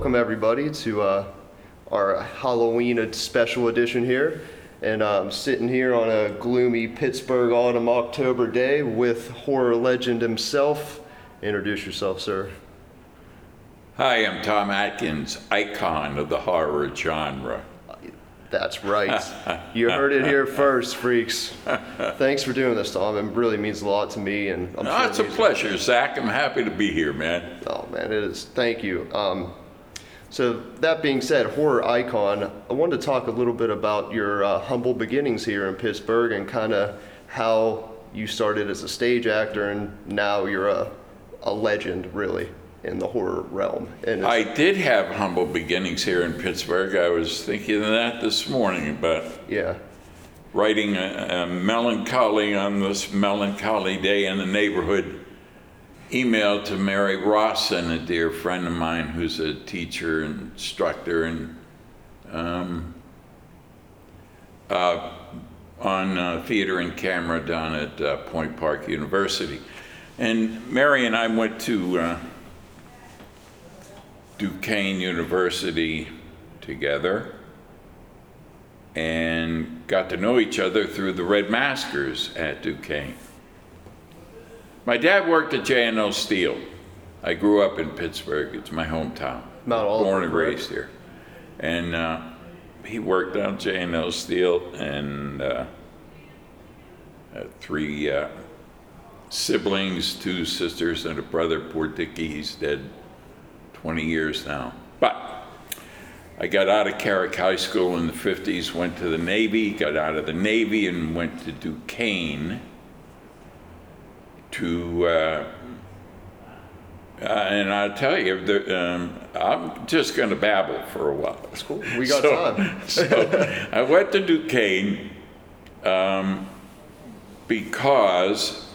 Welcome everybody to uh, our Halloween special edition here. And I'm sitting here on a gloomy Pittsburgh autumn October day with horror legend himself. Introduce yourself, sir. Hi, I'm Tom Atkins, icon of the horror genre. That's right. you heard it here first, freaks. Thanks for doing this, Tom. It really means a lot to me, and I'm No, sure it's it a pleasure, Zach. I'm happy to be here, man. Oh man, it is. Thank you. Um, so that being said, horror icon. I wanted to talk a little bit about your uh, humble beginnings here in Pittsburgh and kind of how you started as a stage actor and now you're a, a legend, really, in the horror realm. And I did have humble beginnings here in Pittsburgh. I was thinking of that this morning but. yeah, writing a, a melancholy on this melancholy day in the neighborhood email to Mary Rawson, a dear friend of mine who's a teacher and instructor and um, uh, on uh, theater and camera down at uh, Point Park University. And Mary and I went to uh, Duquesne University together and got to know each other through the Red Maskers at Duquesne. My dad worked at J&L Steel. I grew up in Pittsburgh. It's my hometown. Mount Oliver, Born and raised here. And uh, he worked on J&L Steel and uh, had three uh, siblings, two sisters and a brother. Poor Dickie, he's dead 20 years now. But I got out of Carrick High School in the 50s, went to the Navy, got out of the Navy, and went to Duquesne to. Uh, uh, and I'll tell you, the, um, I'm just going to babble for a while. that's cool. We got So- time. so I went to Duquesne um, because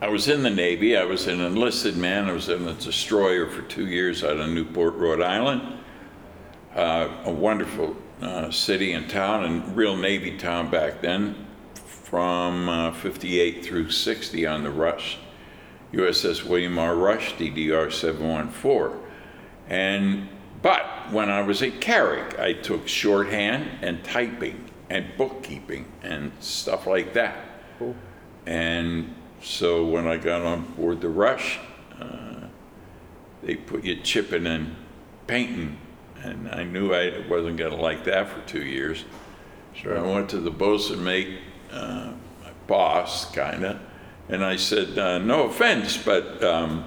I was in the Navy. I was an enlisted man. I was in a destroyer for two years out of Newport, Rhode Island. Uh, a wonderful uh, city and town, and real Navy town back then, from uh, 58 through 60 on the Rush. USS William R. Rush, DDR 714. And but when I was at Carrick, I took shorthand and typing and bookkeeping and stuff like that. Cool. And so when I got on board the Rush, uh, they put you chipping and painting, and I knew I wasn't going to like that for two years. So I went to the bosun mate, uh, my boss, kind of, and I said, uh, "No offense, but um,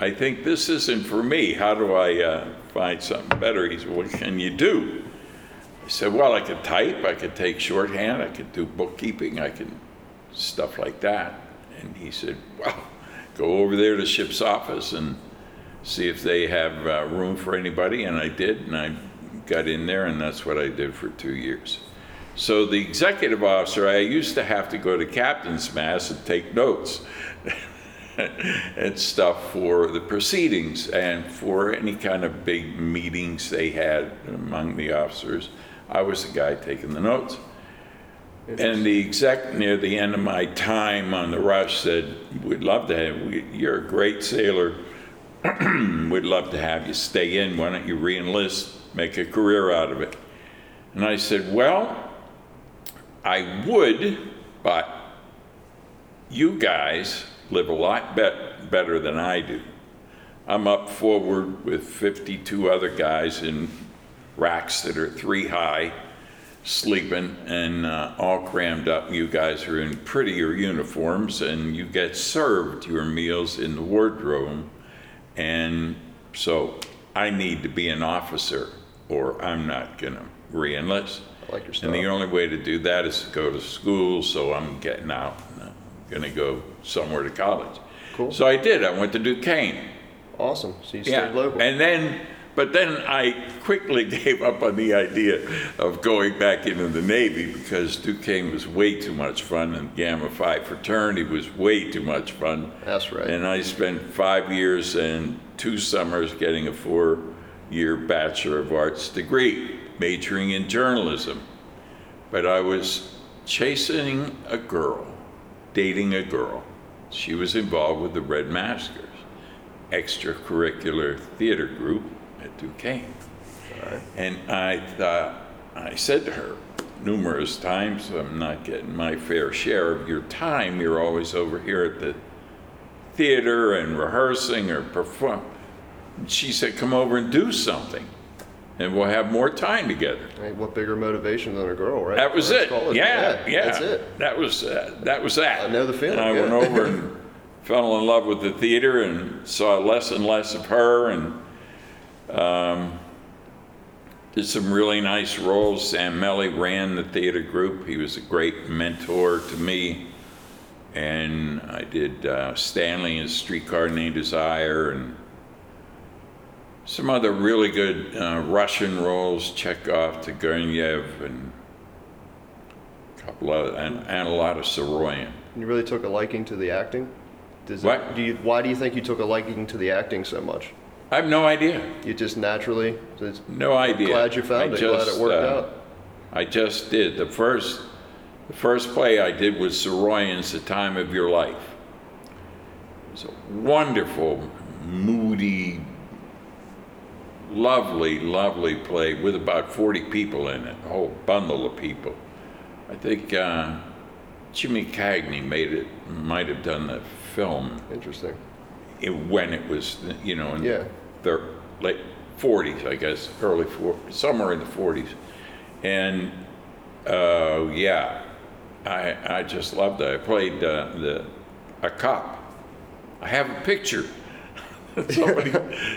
I think this isn't for me. How do I uh, find something better?" He said, "What can you do?" I said, "Well, I could type. I could take shorthand. I could do bookkeeping. I can stuff like that." And he said, "Well, go over there to ship's office and see if they have uh, room for anybody." And I did, and I got in there, and that's what I did for two years. So the executive officer, I used to have to go to captain's mast and take notes and stuff for the proceedings and for any kind of big meetings they had among the officers. I was the guy taking the notes. And the exec near the end of my time on the rush said, "We'd love to have we, you're a great sailor. We'd love to have you stay in. Why don't you re-enlist, make a career out of it?" And I said, "Well, I would, but you guys live a lot bet- better than I do. I'm up forward with 52 other guys in racks that are three high, sleeping and uh, all crammed up. You guys are in prettier uniforms and you get served your meals in the wardroom. And so I need to be an officer or I'm not going to re enlist. I like your And the only way to do that is to go to school, so I'm getting out. I'm gonna go somewhere to college. Cool. So I did. I went to Duquesne. Awesome. So you stayed Yeah. local. And then, but then I quickly gave up on the idea of going back into the Navy because Duquesne was way too much fun and Gamma Phi fraternity was way too much fun. That's right. And I spent five years and two summers getting a four-year Bachelor of Arts degree, majoring in journalism. But I was chasing a girl, dating a girl. She was involved with the Red Maskers, extracurricular theater group. at Duquesne. And I thought, I said to her numerous times, I'm not getting my fair share of your time. You're always over here at the theater and rehearsing or perform. She said, come over and do something and we'll have more time together. Hey, what bigger motivation than a girl, right? That was it. call Yeah, yeah. That's it. That was uh, that was that. I know the feeling, And I yeah. went over and fell in love with the theater and saw less and less of her and um, did some really nice roles. Sam Melly ran the theater group. He was a great mentor to me. And I did uh, Stanley in Streetcar Named Desire and some other really good uh, Russian roles, Chekhov, Turgenev, and a couple of, and, and a lot of Saroyan. You really took a liking to the acting. Does it- What? do you? Why do you think you took a liking to the acting so much? I have no idea. You just naturally. It's, No idea. glad you found I it. glad it worked uh, out. I just did. The first, the first play I did was Saroyan's The Time of Your Life. It's a wonderful, moody, lovely, lovely play with about 40 people in it, a whole bundle of people. I think uh, Jimmy Cagney made it, might have done the film Interesting. it, when it was, you know, in Yeah. the late 40s, I guess, early 40s, somewhere in the 40s. And uh, yeah, I, I just loved it. I played uh, the a cop. I have a picture. somebody,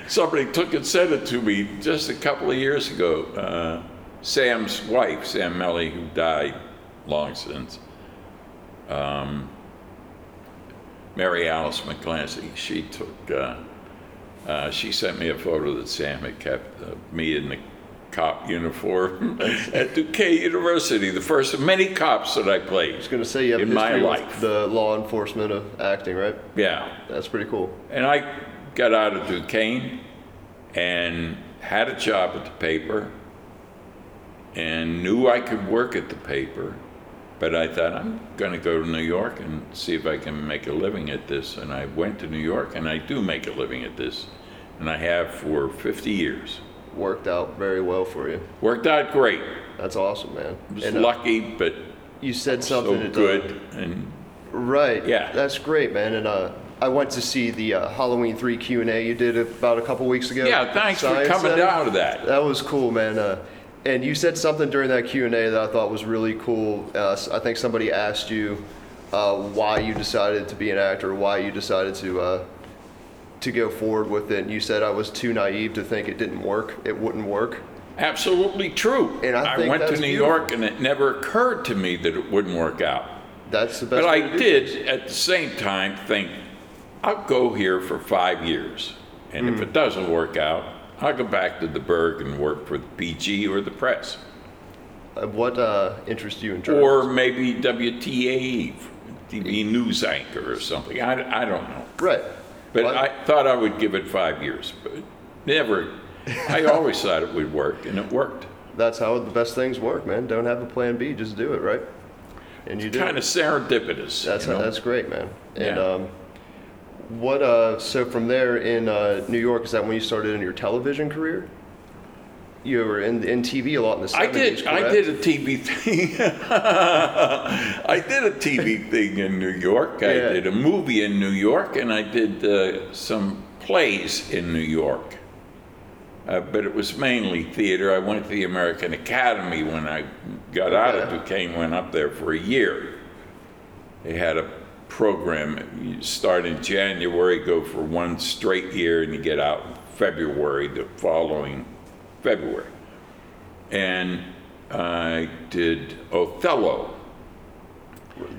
somebody took and sent it to me just a couple of years ago. Uh, Sam's wife, Sam Melly, who died long since. Mary Alice McClancy, she took, uh, uh, she sent me a photo that Sam had kept of me in the cop uniform at Duquesne University, the first of many cops that I I was going to say you have In my life. the law enforcement of acting, right? Yeah. That's pretty cool. And I got out of Duquesne and had a job at the paper and knew I could work at the paper. But I thought, I'm going to go to New York and see if I can make a living at this. And I went to New York and I do make a living at this. And I have for 50 years. Worked out very well for you. Worked out great. That's awesome, man. Was And, uh, lucky, but you said something so uh, good. And Right. Yeah. That's great, man. And uh, I went to see the uh, Halloween three Q and A you did about a couple weeks ago. yeah, thanks for Science coming Center. down to that. That was cool, man. Uh, and you said something during that Q and A that I thought was really cool. Uh, I think somebody asked you uh, why you decided to be an actor, why you decided to uh, to go forward with it. And you said I was too naive to think it didn't work. It wouldn't work. Absolutely true. And I think went to New beautiful. York and it never occurred to me that it wouldn't work out. That's the best. But I did at the same time think, I'll go here for five years. And Hmm. if it doesn't work out, I'll go back to the Burgh and work for the PG or the press. Uh, what uh, interests you in journalism? Or maybe WTA, TV news anchor or something. I, I don't know. right. But Well, I thought I would give it five years, but never. I always thought it would work, and it worked. That's how the best things work, man. Don't have a plan B, just do it, right? And you do. Kind of serendipitous. That's that's great, man. And Yeah. um, what? Uh, so from there in uh, New York, is that when you started in your television career? You were in in TV a lot in the 70s. I did. I did a TV thing. I did a TV thing in New York. I Yeah. did a movie in New York, and I did uh, some plays in New York. Uh, but it was mainly theater. I went to the American Academy when I got out of Duquesne. Went up there for a year. They had a program. You start in January, go for one straight year, and you get out in February the following February. And I did Othello,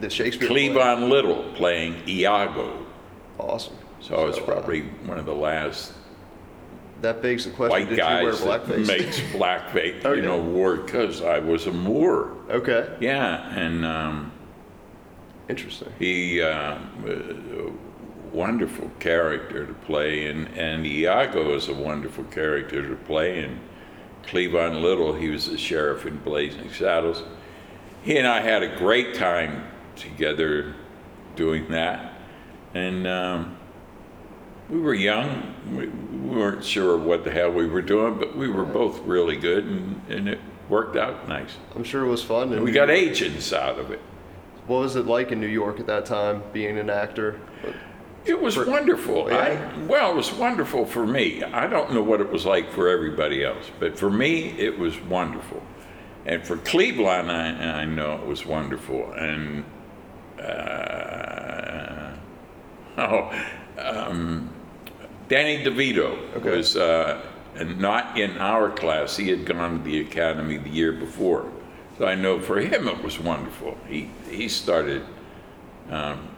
the Shakespeare. play. Cleavon Little playing Iago. Awesome. So I was uh, probably one of the last that begs the question: white Did guys you wear that blackface? makes blackface, Oh, you know, wore because I was a Moor. okay. Yeah, and um, Interesting. he uh, a wonderful character to play, and and Iago is a wonderful character to play, and Cleavon Little, he was the sheriff in Blazing Saddles. He and I had a great time together doing that, and um, we were young, we, we weren't sure what the hell we were doing, but we were both really good, and, and it worked out nice. I'm sure it was fun. And We got agents out of it. What was it like in New York at that time, being an actor? It was wonderful. Yeah. I, well, it was wonderful for me. I don't know what it was like for everybody else, but for me, it was wonderful. And for Cleavon, I, I know it was wonderful. And uh, oh, um, Danny DeVito Okay. was uh, not in our class. He had gone to the academy the year before, so I know for him it was wonderful. He he started um,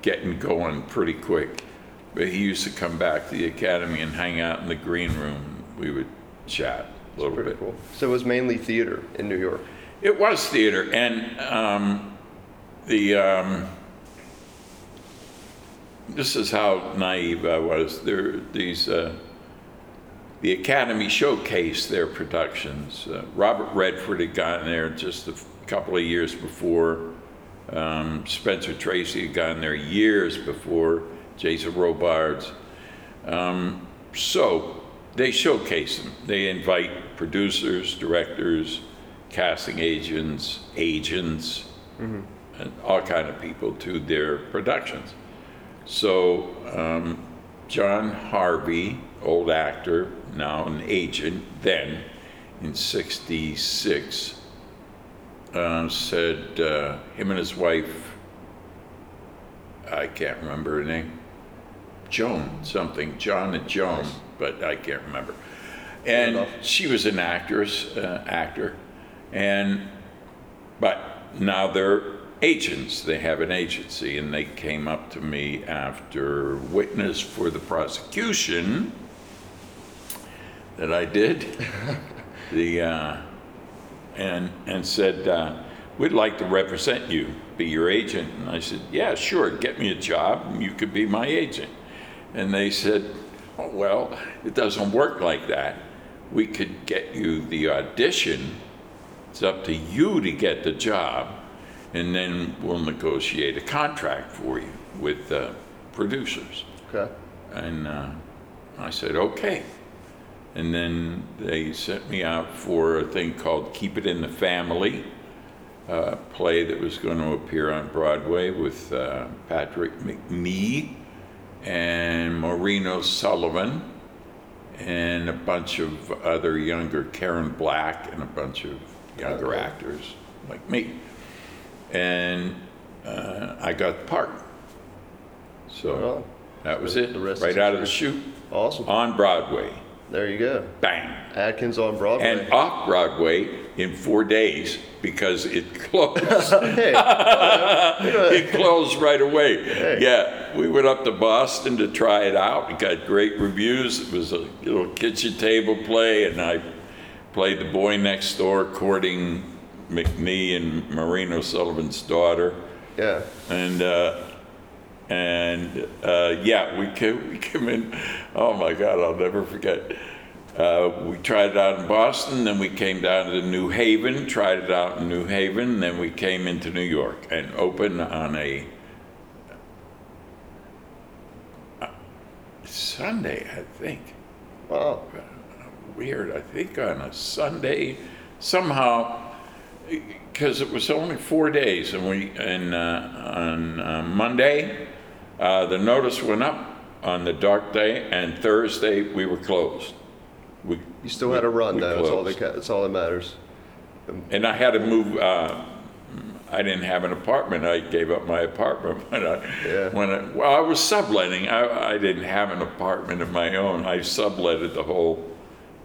getting going pretty quick. But he used to come back to the academy and hang out in the green room. We would chat a little bit. cool. So it was mainly theater in New York. It was theater, and um, the um, this is how naive I was. There, these uh, the Academy showcased their productions. Uh, Robert Redford had gotten there just a f- couple of years before. Um, Spencer Tracy had gotten there years before. Jason Robards. Um, so they showcase them. They invite producers, directors, casting agents, agents, and all kind of people to their productions. So um, John Harvey, old actor, now an agent, then in '66, uh, said uh, him and his wife, I can't remember her name, Joan something, John and Joan, but I can't remember. And she was an actress, uh, actor, and but now they're agents. They have an agency, and they came up to me after witness for the prosecution that I did, the uh, and and said, uh, "We'd like to represent you, be your agent." And I said, "Yeah, sure. Get me a job, and you could be my agent." And they said, oh, "Well, it doesn't work like that. We could get you the audition." It's up to you to get the job, and then we'll negotiate a contract for you with uh, producers. Okay. And uh, I said, okay. And then they sent me out for a thing called Keep It in the Family, a play that was going to appear on Broadway with uh, Patrick Macnee and Maureen O'Sullivan and a bunch of other younger, Karen Black and a bunch of younger actors like me. And uh, I got the part. So Well, that was it, The rest right out of the chute, awesome. on Broadway, There you go. bang. Atkins on Broadway. And off Broadway in four days because it closed. hey, it closed right away. Hey. Yeah, we went up to Boston to try it out. We got great reviews. It was a little kitchen table play, and I played the boy next door courting Macnee and Maureen O'Sullivan's daughter. yeah. and uh, and uh, yeah, we came, we came in. Oh my God, I'll never forget. Uh, we tried it out in Boston, then we came down to New Haven, tried it out in New Haven, then we came into New York and opened on a Sunday, I think Wow. weird. I think on a Sunday, somehow, because it was only four days, and we and uh, on uh, Monday, uh, the notice went up on the dark day, and Thursday we were closed. We, You still had a run we though. That's all, that, closed. ca- that's all that matters. and I had to move. Uh, I didn't have an apartment. I gave up my apartment when I, Yeah. when I, well, I was subletting. I, I didn't have an apartment of my own. I subletted the whole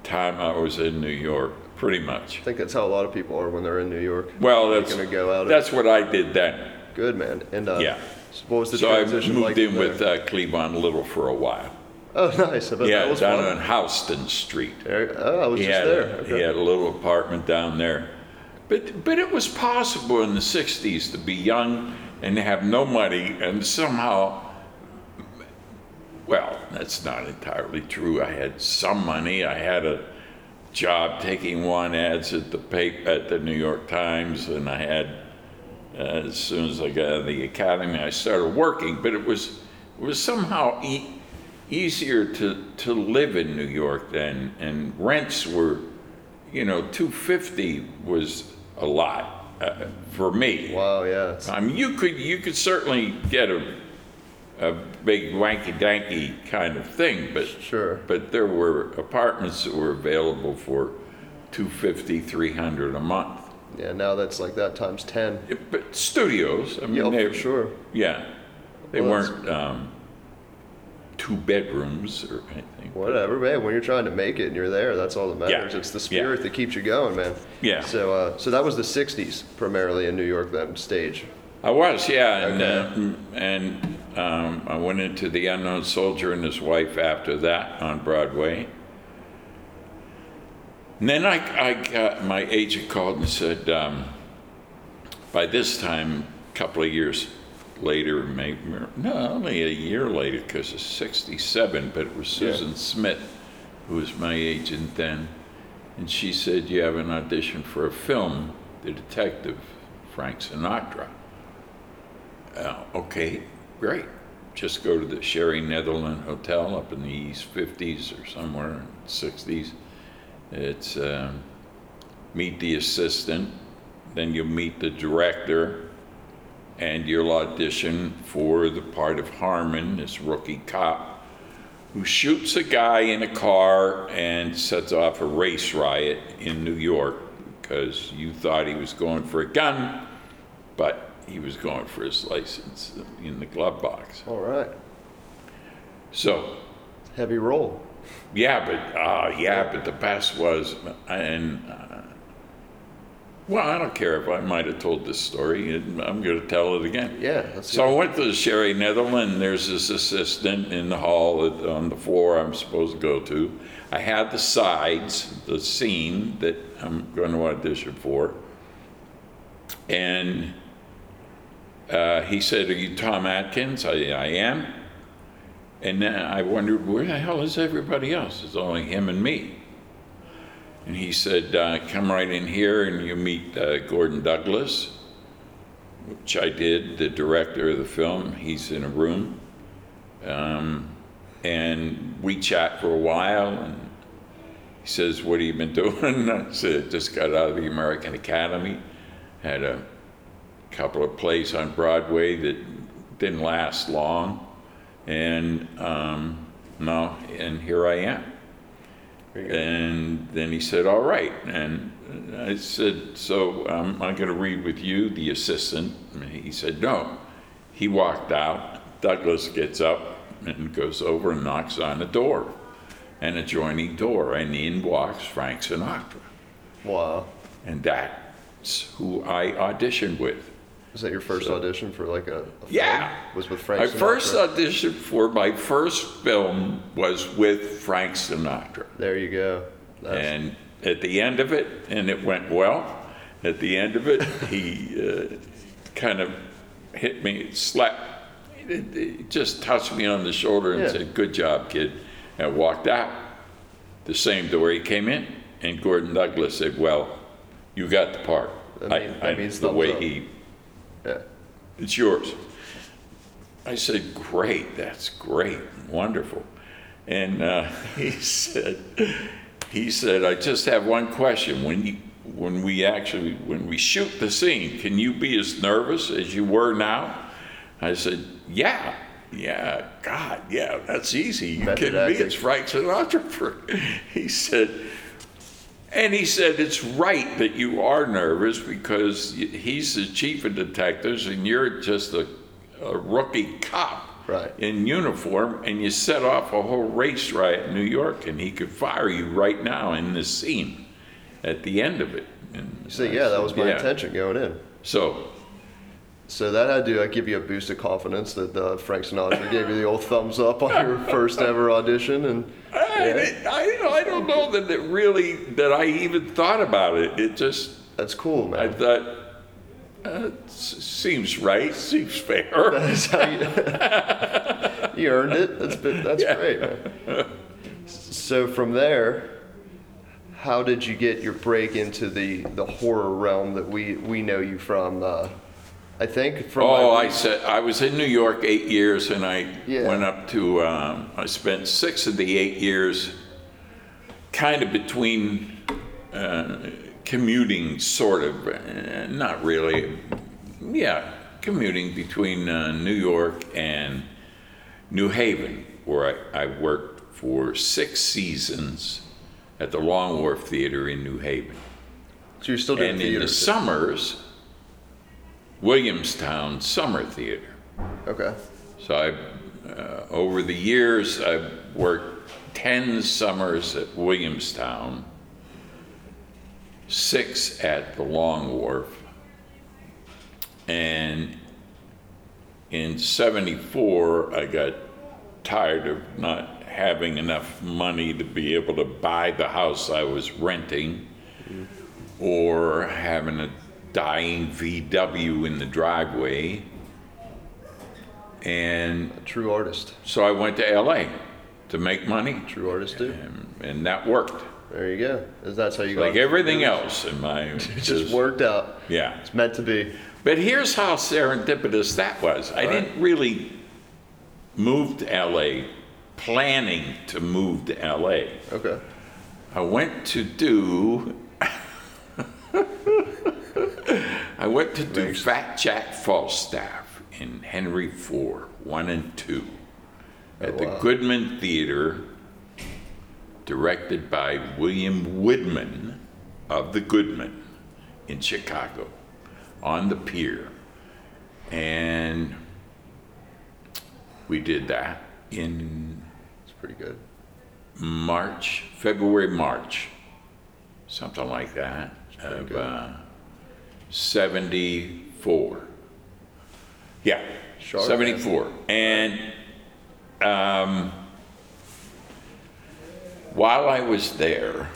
time I was in New York, pretty much. I think that's how a lot of people are when they're in New York. Well, that's gonna go out. that's what I did then. Good man. And uh, Yeah. So what was the So I transition moved like in there? with uh, Cleavon Little for a while. Oh, nice. I bet that Yeah, was down fun. on Houston Street. There- oh, I was He just had, there. a, Okay. he had a little apartment down there. But, but it was possible in the 60s to be young and have no money and somehow, well, that's not entirely true. I had some money. I had a job taking one ads at the paper, at the New York Times, and I had, as soon as I got out of the academy, I started working. But it was, it was somehow e- easier to, to live in New York then, and rents were, you know, 250 was a lot uh, for me. Wow, yeah. I mean, you could you could certainly get a a big wanky danky kind of thing, but Sure. but there were apartments that were available for 250, 300 a month. Yeah, now that's like that times 10. Yeah, But studios, I mean, Yeah, they, for sure. yeah, they Well, that's- weren't um, two bedrooms or anything. Whatever, man. When you're trying to make it and you're there, that's all that Yeah, matters. It's the yeah. spirit that keeps you going, man. Yeah. So, uh, so that was the '60s primarily in New York. Then stage. I was, yeah, and Okay. uh, mm, and um, I went into the Unknown Soldier and his wife after that on Broadway. And then I, I got my agent called and said, um, by this time, a couple of years later, maybe no, only a year later, because it's '67, but it was Yeah. Susan Smith who was my agent then, and she said, "You have an audition for a film, The Detective, Frank Sinatra." Uh, okay, great. Just go to the Sherry Netherland Hotel up in the East 50s or somewhere in the 60s. It's um, meet the assistant, then you'll meet the director, and you'll audition for the part of Harmon, this rookie cop, who shoots a guy in a car and sets off a race riot in New York because you thought he was going for a gun, but he was going for his license in the glove box. All right. So, Heavy role. Yeah, but uh, yeah, but the best was, and uh, well, I don't care if I might have told this story. I'm going to tell it again. Yeah. That's So I went to Sherry Netherland. There's this assistant in the hall at, on the floor I'm supposed to go to. I had the sides, the scene that I'm going to audition for, and uh, he said, "Are you Tom Atkins?" I, I am. And then I wondered, where the hell is everybody else? It's only him and me. And he said, uh, come right in here and you meet uh, Gordon Douglas, which I did, the director of the film. He's in a room. Um, and we chat for a while. And he says, what have you been doing? I said, just got out of the American Academy. Had a couple of plays on Broadway that didn't last long. And um, no, and here I am. And then he said, All right. And I said, So um, I'm going to read with you, the assistant. And he said, No. He walked out. Douglas gets up and goes over and knocks on a door, an adjoining door. And in walks Frank Sinatra. Wow. And that's who I auditioned with. Was that your first So- audition for like a? a Yeah. Was with Frank. My Sinatra? first audition for my first film was with Frank Sinatra. There you go. That's, And at the end of it, and it went well, at the end of it, he uh, kind of hit me, slapped, it, it just touched me on the shoulder and Yeah. said, Good job, kid. And walked out the same door he came in. And Gordon Douglas said, Well, you got the part. That I- mean- that I- means the way up. he, yeah. it's yours. I said, Great, that's great, wonderful. And uh, he said, he said, I just have one question. When you, when we actually, when we shoot the scene, can you be as nervous as you were now? I said, Yeah, yeah, God, yeah, that's easy. You me? acting. It's Frank Sinatra. He said, and he said, It's right that you are nervous because he's the chief of detectives and you're just a, a rookie cop Right. in uniform, and you set off a whole race riot in New York, and he could fire you right now in this scene at the end of it. And So I yeah, that was my "Yeah." intention going in. So, So that had to uh, give you a boost of confidence that uh, Frank Sinatra gave you the old thumbs up on your first ever audition, and I, I, I don't know that it really, that I even thought about it. It just, that's cool, man. I thought, uh, seems right, seems fair. That's how you, you earned it. That's been, that's great, man. So from there, how did you get your break into the, the horror realm that we, we know you from? Uh, I think. From Oh, I said, I was in New York eight years and I Yeah. went up to, um, I spent six of the eight years kind of between uh, commuting, sort of, uh, not really. Yeah, commuting between uh, New York and New Haven, where I, I worked for six seasons at the Long Wharf Theater in New Haven. so you're still doing And in theater. the summers, Williamstown Summer Theater. okay. So I, uh, over the years, I've worked 10 summers at Williamstown, six at the Long Wharf, and in 74, I got tired of not having enough money to be able to buy the house I was renting or having a dying VW in the driveway. And A true artist. so I went to LA to make money, True artist too. and, and that worked. There you go. That's how you got. Like everything else in my It just worked out. Yeah. It's meant to be. But here's how serendipitous that was. I All right. didn't really move to LA planning to move to LA. Okay. I went to do. I went to do Fat Jack Falstaff in Henry IV, 1 and 2, at the wow. Goodman Theater, directed by William Woodman of the Goodman in Chicago, on the pier. And we did that in It's pretty good. March, February, March, something like that, of uh, 74. Yeah, Sharp, 74. And um, while I was there,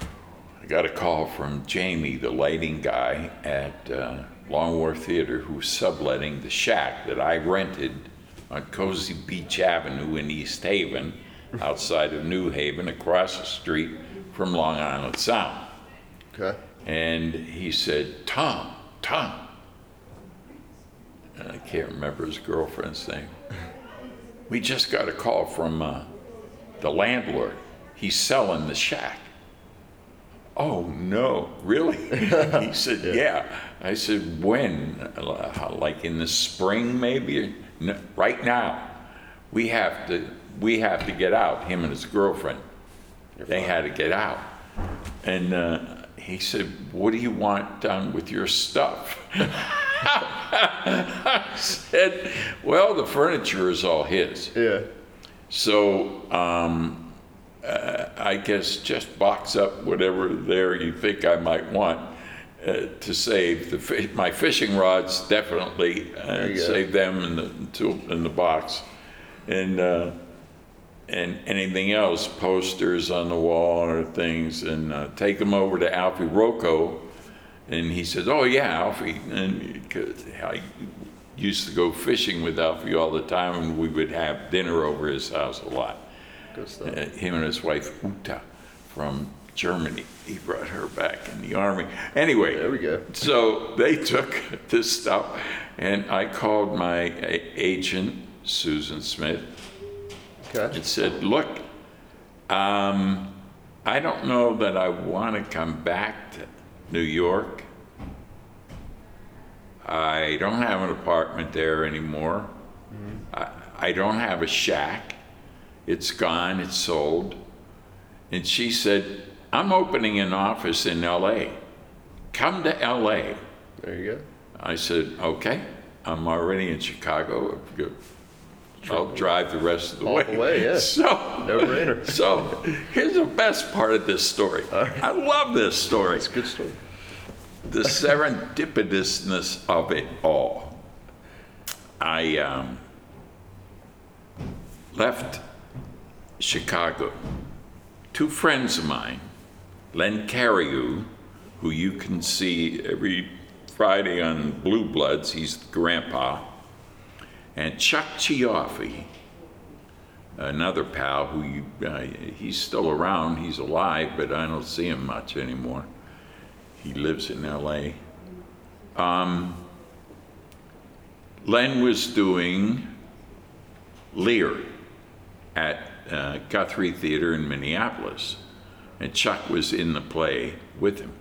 I got a call from Jamie, the lighting guy at uh, Long Wharf Theater, who was subletting the shack that I rented on Cozy Beach Avenue in East Haven, outside of New Haven, across the street from Long Island Sound. Okay. And he said, Tom, Tom. And I can't remember his girlfriend's name. We just got a call from uh, the landlord. He's selling the shack. Oh, no, really? he said, yeah. I said, when? Like in the spring, maybe? No, right now. We have to, we have to get out, him and his girlfriend. They had to get out. And uh, he said, What do you want done with your stuff? I said, Well, the furniture is all his. Yeah. So um, uh, I guess just box up whatever there you think I might want uh, to save. The my fishing rods definitely uh, save them in the in the box, and uh, and anything else, posters on the wall or things, and uh, take them over to Alfie Rocco. And he says, "Oh yeah, Alfie," and 'cause I used to go fishing with Alfie all the time, and we would have dinner over his house a lot. Uh, him and his wife Uta from Germany. He brought her back in the army. Anyway, There we go. so they took this stuff, and I called my agent Susan Smith Okay. and said, "Look, um, I don't know that I want to come back to New York. I don't have an apartment there anymore. I, I don't have a shack. It's gone. It's sold." And she said, "I'm opening an office in L.A. Come to L.A." There you go. I said, okay, I'm already in Chicago. I'll drive the rest of the All way. the way, yeah. So, No-brainer. so here's the best part of this story. I love this story. It's a good story. The serendipitousness of it all. I um, left Chicago. Two friends of mine, Len Cariou, who you can see every Friday on Blue Bloods, he's the grandpa, and Chuck Cioffi, another pal who you, uh, he's still around, he's alive, but I don't see him much anymore. He lives in LA. Um, Len was doing Lear at uh, Guthrie Theater in Minneapolis, and Chuck was in the play with him.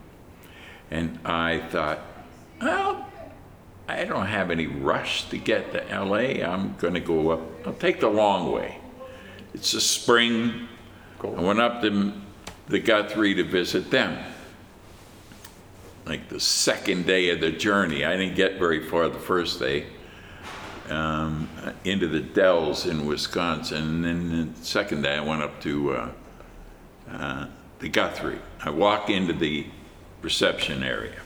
And I thought, well, I don't have any rush to get to LA. I'm going to go up, I'll take the long way. It's the spring. I went up to the Guthrie to visit them. Like the second day of the journey, I didn't get very far the first day um, into the Dells in Wisconsin. And then the second day, I went up to uh, uh, the Guthrie. I walk into the reception area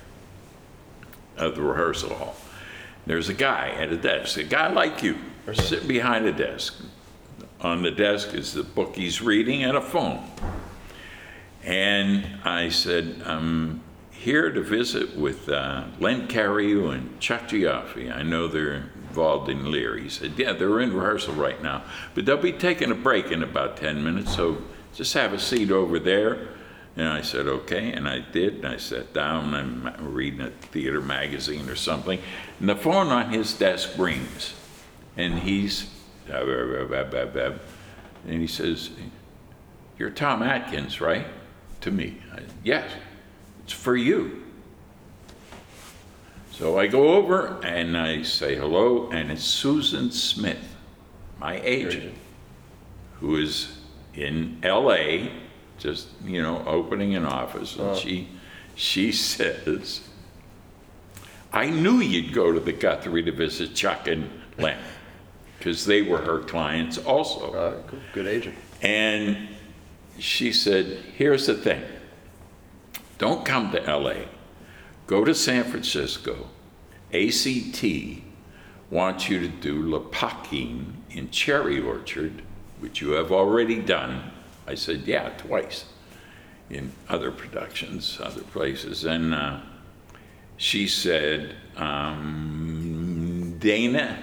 of the rehearsal hall. There's a guy at a desk, a guy like you, sitting behind a desk. On the desk is the book he's reading and a phone. And I said, I'm here to visit with uh, Len Cariou and Chuck Cioffi. I know they're involved in Lear. He said, yeah, they're in rehearsal right now, but they'll be taking a break in about 10 minutes, so just have a seat over there. And I said, okay, and I did, and I sat down, And I'm reading a theater magazine or something, and the phone on his desk rings, and he's, uh, uh, uh, and he says, you're Tom Atkins, right? To me, I, yes, it's for you. So I go over and I say hello, and it's Susan Smith, my agent, who is in LA, just, you know, opening an office. And oh. she, she says, I knew you'd go to the Guthrie to visit Chuck and Len, because they were her clients also. Uh, right, cool. Good agent. And she said, Here's the thing don't come to LA, go to San Francisco. ACT wants you to do Lopakhin in Cherry Orchard, which you have already done. I said, Yeah, twice in other productions, other places. And uh, she said, um, Dana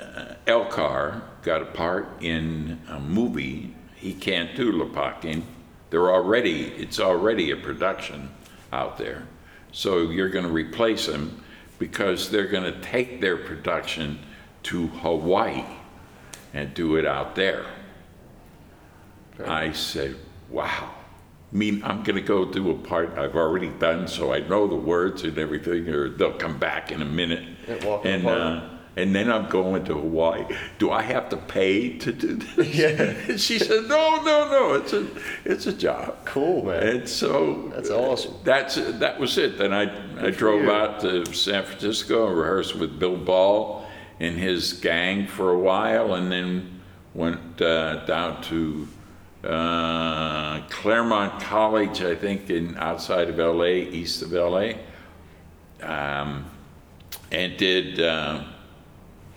uh, Elcar got a part in a movie. He can't do Lopakhin. They're already, it's already a production out there. So you're going to replace him because they're going to take their production to Hawaii and do it out there. I said, wow. I mean, I'm going to go do a part I've already done, so I know the words and everything, or they'll come back in a minute. Yeah, walk in the and, uh, and then I'm going to Hawaii. Do I have to pay to do this? Yeah. And she said, no, no, no, it's a, it's a job. Cool, man. And so That's awesome. That's that was it. Then I I drove you. out to San Francisco and rehearsed with Bill Ball and his gang for a while, and then went uh, down to uh, Claremont College, I think, in outside of L.A., east of L.A., um, and did uh,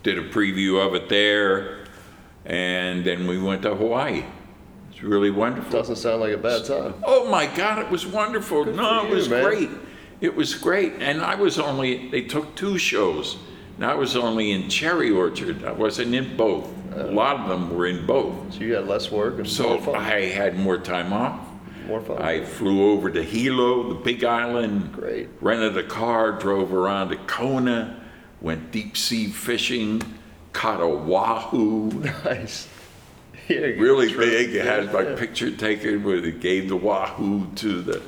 did a preview of it there, and then we went to Hawaii. It's really wonderful. Doesn't sound like a bad time. Oh my God, it was wonderful. Good no, it you, was man. great. It was great. And I was only, they took two shows. And I was only in Cherry Orchard. I wasn't in both. A oh. lot of them were in both. So you had less work and So more fun. I had more time off. more fun. I flew over to Hilo, the big island. Great. Rented a car, drove around to Kona, went deep sea fishing, caught a wahoo nice. Yeah, really big. It had my picture taken where they gave the wahoo to the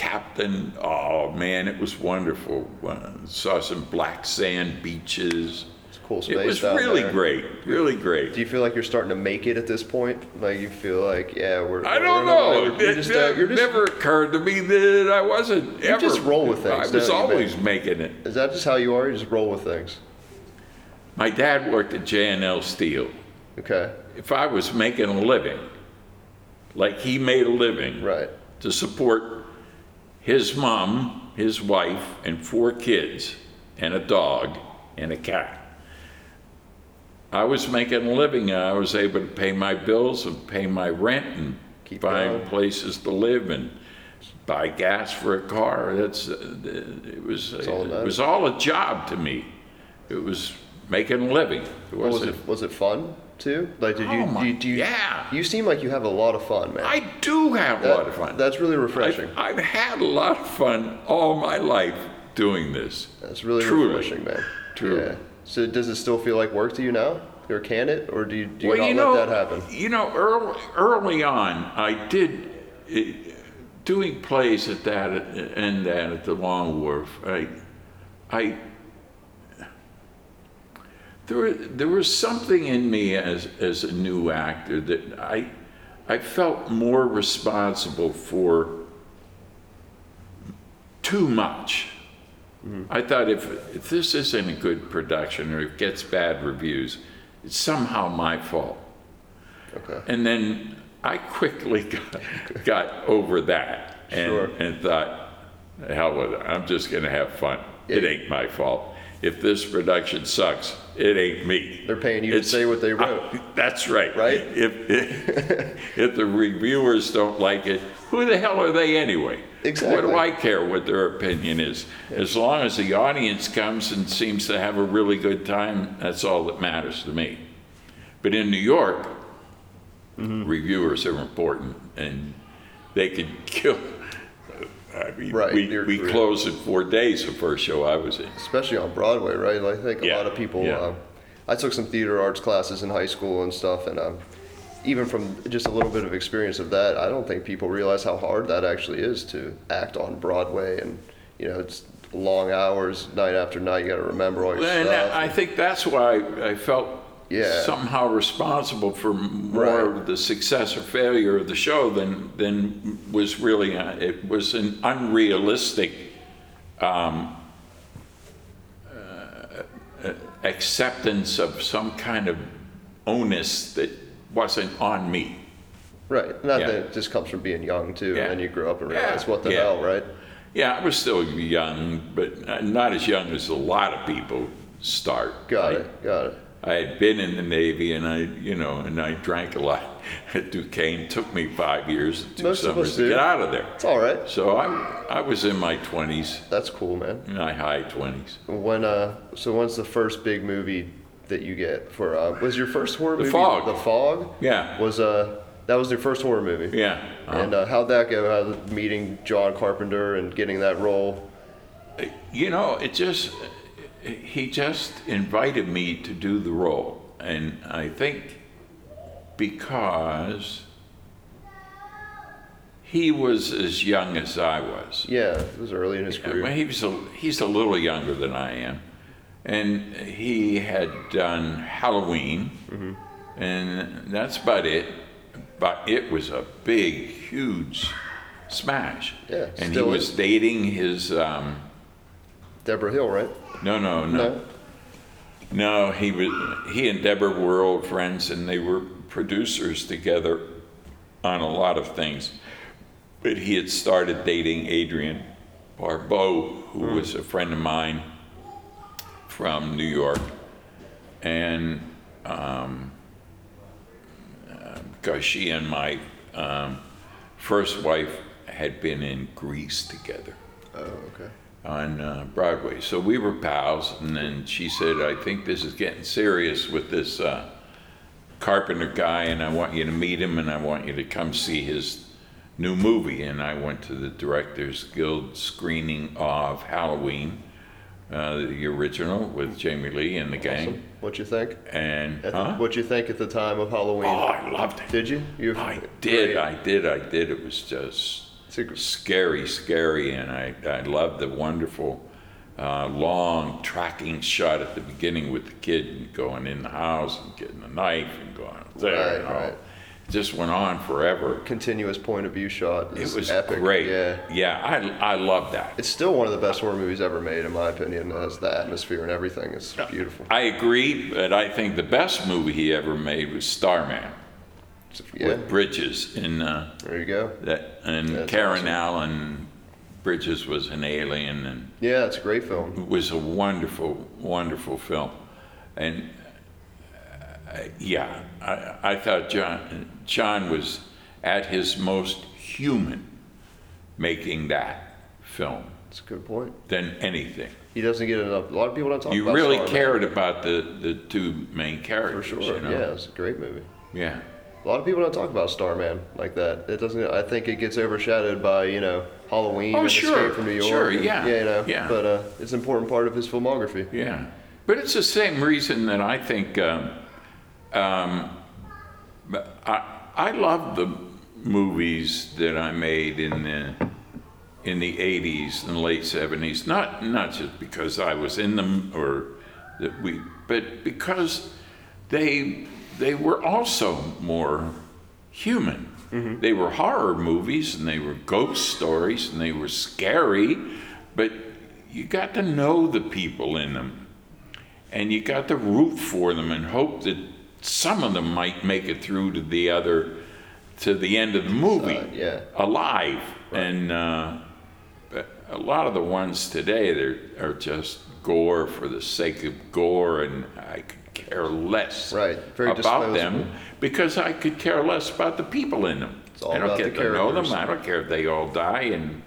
captain. Oh man, it was wonderful. Uh, saw some black sand beaches. It's a cool space. It was really there. great, really great. Do you feel like you're starting to make it at this point? Like you feel like, yeah, we're. I don't know. You're It, uh, you're just, never occurred to me that I wasn't ever. just roll with things, I was always making it. Is that just how you are? You just roll with things. My dad worked at J&L Steel. Okay. If I was making a living, like he made a living, Right. to support his mom, his wife, and four kids, and a dog, and a cat. I was making a living, and I was able to pay my bills and pay my rent and Keep find going. places to live and buy gas for a car. That's uh, it was all it was all a job to me. It was making a living. It was it was it fun too? Like did you Oh my- you, do you yeah. You seem like you have a lot of fun, man. I do have a lot of fun. That's really refreshing. I've, I've had a lot of fun all my life doing this. That's really Truly. refreshing, man. Truly. Yeah. So does it still feel like work to you now, or can it, or do you do you well, not you let know, that happen? You know, early, early on, I did eh, doing plays at that and that at the Long Wharf. I, I, there, there was something in me as as a new actor that I, I felt more responsible for too much. Mm-hmm. I thought if, if this isn't a good production or it gets bad reviews, it's somehow my fault. Okay. And then I quickly got, got over that and, Sure. and thought, hell with it, I'm just gonna have fun. It ain't my fault. If this production sucks, it ain't me. They're paying you to say what they wrote. I- that's right. Right? If, if, if the reviewers don't like it, who the hell are they anyway? Exactly. What Exactly. do I care what their opinion is? As long as the audience comes and seems to have a really good time, that's all that matters to me. But in New York, Mm-hmm. reviewers are important and they can kill. I mean, Right, we, your we career. closed in four days the first show I was in. especially on Broadway, right? I think a Yeah, lot of people. yeah. Uh, I took some theater arts classes in high school and stuff, and um, even from just a little bit of experience of that, I don't think people realize how hard that actually is to act on Broadway, and you know, it's long hours, night after night. You got to remember all your And stuff. I think that's why I felt Yeah. somehow responsible for more Right. of the success or failure of the show than than was really. uh, It was an unrealistic um, uh, acceptance of some kind of onus that wasn't on me. right. Not Yeah. that it just comes from being young too, Yeah. and then you grow up and Yeah, realize what the yeah. hell, right? Yeah, I was still young, but not as young as a lot of people start. Got it. Got it. I had been in the Navy and I, you know, and I drank a lot at Duquesne. Took me five years, two Most summers to get out of there. It's all right. So I, I was in my 20s, That's cool, man. my high 20s. When uh, so when's the first big movie that you get for? Uh, was your first horror The movie Fog. The Fog? Yeah, Was uh that was your first horror movie? yeah. uh, And uh, how'd that go? Meeting John Carpenter and getting that role. you know, it just, he just invited me to do the role. And I think because he was as young as I was. Yeah, it was early in his career. well, he was a, he's a little younger than I am, and he had done Halloween, Mm-hmm. and that's about it. But it was a big, huge smash. Yeah, and he was is. dating his. Um, Debra Hill, right? No, no, no, no. He was. He and Debra were old friends, and they were producers together on a lot of things. But he had started dating Adrienne Barbeau, who was a friend of mine from New York, and um, uh, because she and my um, first wife had been in Grease together Oh, okay. On uh, Broadway. So we were pals, and then she said, I think this is getting serious with this uh, Carpenter guy, and I want you to meet him, and I want you to come see his new movie. And I went to the Directors Guild screening of Halloween, uh, the original with Jamie Lee and the gang. What you think? And, the- huh? What you think at the time of Halloween? Oh, I loved it. Did you? you I did, Great. I did, I did. It was just It's a gr- scary, scary, and I, I loved the wonderful uh, long tracking shot at the beginning with the kid going in the house and getting the knife and going there. Right, right. It just went on forever. continuous point of view shot. It was epic. great. Yeah. yeah, I, I love that. It's still one of the best horror movies ever made, in my opinion. Has the atmosphere and everything. is beautiful. I agree, but I think the best movie he ever made was Starman yeah. with Bridges in uh, There you go. that, and That's Karen awesome. Allen. Bridges was an alien, and Yeah, it's a great film. It was a wonderful, wonderful film. And uh, yeah, I, I thought John, John was at his most human making that film It's a good point. than anything. He doesn't get enough. A lot of people don't talk You about really cared about the, the two main characters. For sure. You know? Yeah, it's a great movie. Yeah. A lot of people don't talk about Starman like that. It doesn't. I think it gets overshadowed by you know Halloween Oh, and sure, Escape from New York. sure, and- yeah, yeah, you know. yeah. But uh, it's an important part of his filmography. Yeah. But it's the same reason that I think um, um, I I love the movies that I made in the in the 80s and late 70s. Not not just because I was in them or that we, but because they they were also more human. They were horror movies and they were ghost stories and they were scary, but you got to know the people in them and you got to root for them and hope that some of them might make it through to the other to the end of the movie Uh, yeah. alive and uh, a lot of the ones today are just gore for the sake of gore and i could care less Right, very about disposable. them because i could care less about the people in them It's all i don't about get the to know them i don't care if they all die and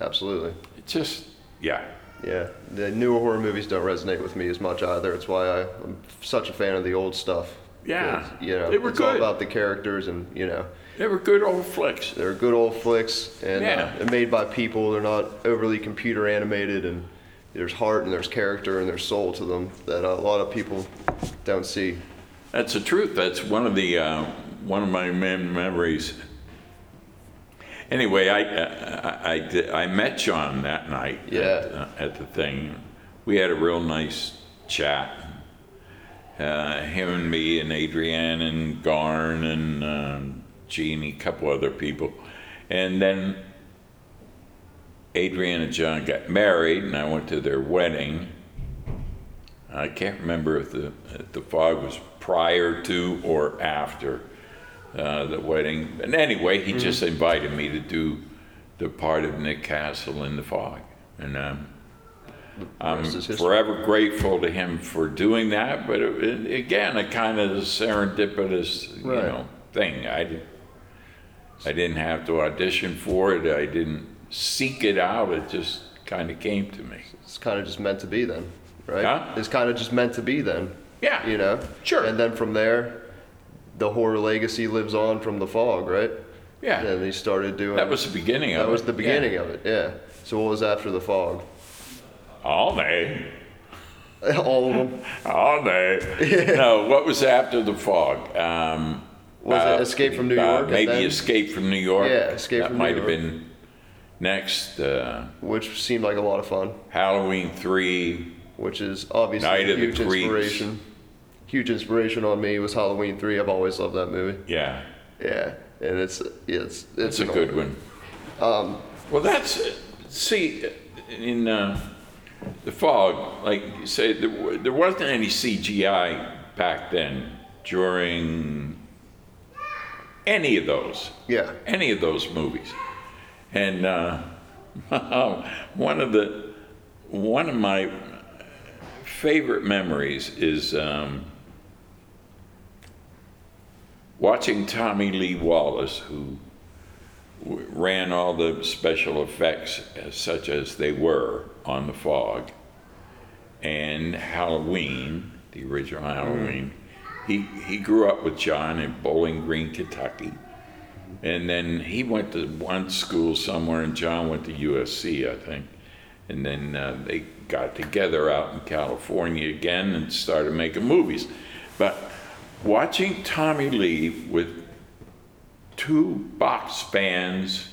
Absolutely. it just yeah Yeah, the newer horror movies don't resonate with me as much either. It's why I, I'm such a fan of the old stuff. Yeah, 'Cause, you know, they were it's all good. about the characters, and you know, they were good old flicks they're good old flicks, and Yeah. uh, they're made by people. They're not overly computer animated, and there's heart and there's character and there's soul to them that a lot of people don't see. That's the truth. That's one of the uh, one of my mem- memories. Anyway, I I, I, did, I met John that night Yeah. at, uh, at the thing. We had a real nice chat. Uh, him and me and Adrienne and Garn and um, Jeannie, a couple other people, and then Adrienne and John got married, and I went to their wedding. I can't remember if the if the fog was prior to or after uh, the wedding. And anyway, he just invited me to do the part of Nick Castle in the fog, and um, I'm rest is history. forever grateful to him for doing that. But it, it- again, a kind of serendipitous, you know, thing. I I didn't have to audition for it. I didn't seek it out. It just kind of came to me. It's kind of just meant to be then, right? Huh? It's kind of just meant to be then. Yeah. You know. Sure. And then from there, the horror legacy lives on from the fog, right? Yeah. And he started doing. That was the beginning of it. That was the beginning Yeah. of it. Yeah. So what was after the fog? All day. All of them. All day. No, what was after the fog? Um, Was it Escape from New uh, York and maybe Escape from New York. Yeah, Escape that from New York. That might have been next. Uh, which seemed like a lot of fun. Halloween three. Which is obviously Night a huge inspiration. Huge inspiration on me was Halloween three. I've always loved that movie. Yeah, Yeah, and it's it's it's it's a good one. Um, Well, that's see in uh, the fog. Like you say, there, there wasn't any CGI back then during any of those. Yeah, any of those movies. And uh, one of the one of my favorite memories is um, watching Tommy Lee Wallace, who ran all the special effects, as such as they were on the fog, and Halloween, the original Halloween. He he grew up with John in Bowling Green, Kentucky. And then he went to one school somewhere, and John went to USC, I think. And then uh, they got together out in California again and started making movies. But watching Tommy Lee with two box fans,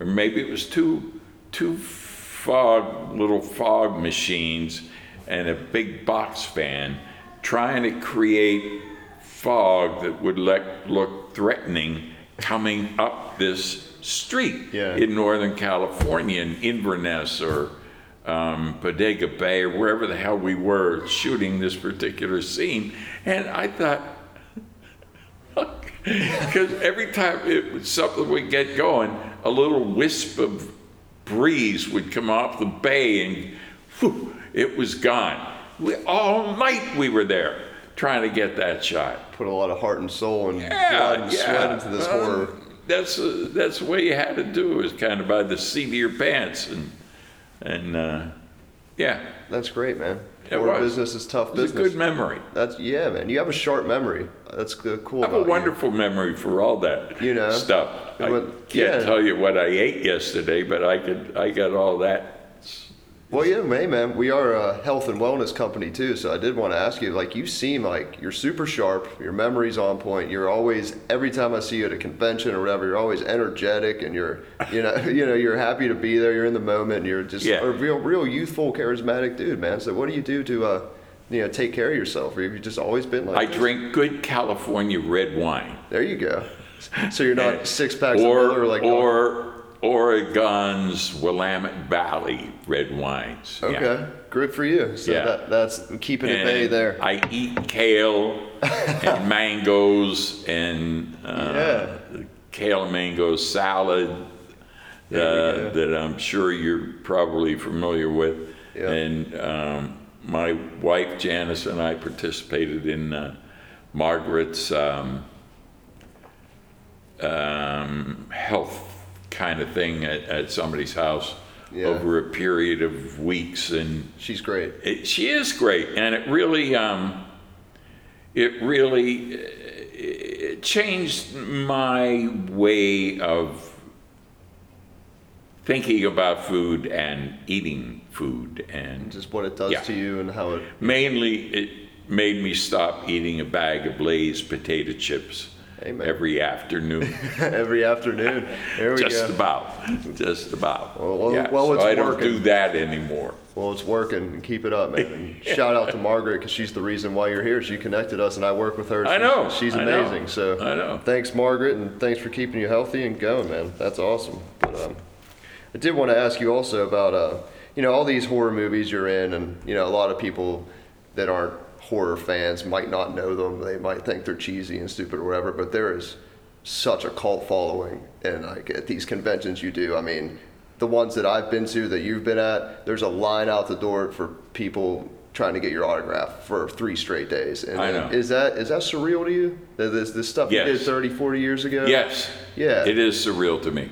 or maybe it was two two fog little fog machines and a big box fan, trying to create fog that would let, look threatening coming up this street Yeah. in Northern California, in Inverness or um, Bodega Bay or wherever the hell we were shooting this particular scene. And I thought, because every time it was something would get going, a little wisp of breeze would come off the bay and whew, it was gone. We, all night we were there trying to get that shot. put a lot of heart and soul and Yeah, blood and yeah. sweat into this Well, horror. That's uh, that's the way you had to do it. Was kind of by the seat of your pants and and uh, yeah, That's great, man. It horror was. business is tough it was a business. good memory. That's yeah, man. You have a sharp memory. That's cool. I have a about you. wonderful memory for all that You know, stuff. it I can't yeah. tell you what I ate yesterday, but I could I got all that. Well, yeah, hey, man, we are a health and wellness company too. So I did want to ask you, like, you seem like you're super sharp. Your memory's on point. You're always, every time I see you at a convention or whatever, you're always energetic and you're, you know, you know, you're happy to be there. You're in the moment. And you're just Yeah. a real, real youthful, charismatic dude, man. So what do you do to, uh, you know, take care of yourself? Or have you just always been like? I this? drink good California red wine. There you go. So you're not six packs of or Miller like. or Oregon's Willamette Valley red wines. Yeah. Okay, good for you. So Yeah. that, that's keeping it bay there. I eat kale and mangoes and uh, kale and mango salad uh, There we go. that I'm sure you're probably familiar with. Yeah. And um, my wife Janice and I participated in uh, Margaret's um, um, health kind of thing at, at somebody's house Yeah. over a period of weeks and She's great. it, she is great, and it really, um, it really, it changed my way of thinking about food and eating food, and Just what it does Yeah. to you and how it. mainly it made me stop eating a bag of Lay's potato chips Amen. every afternoon. every afternoon. There we just go. about, just about. Well, well, yeah, well, so I don't do that anymore. Well, it's working. Keep it up, man. And shout out to Margaret because she's the reason why you're here. She connected us, and I work with her. I know, She's I know, amazing. So I know. Thanks, Margaret, and thanks for keeping you healthy and going, man. That's awesome. But um, I did want to ask you also about uh, you know all these horror movies you're in, and you know a lot of people that aren't horror fans might not know them. They might think they're cheesy and stupid or whatever. But there is such a cult following, and like at these conventions you do. I mean, the ones that I've been to that you've been at, there's a line out the door for people trying to get your autograph for three straight days. And I know. Is that is that surreal to you? That This, this stuff you did Yes. 30, 40 years ago? Yes. Yeah. It is surreal to me.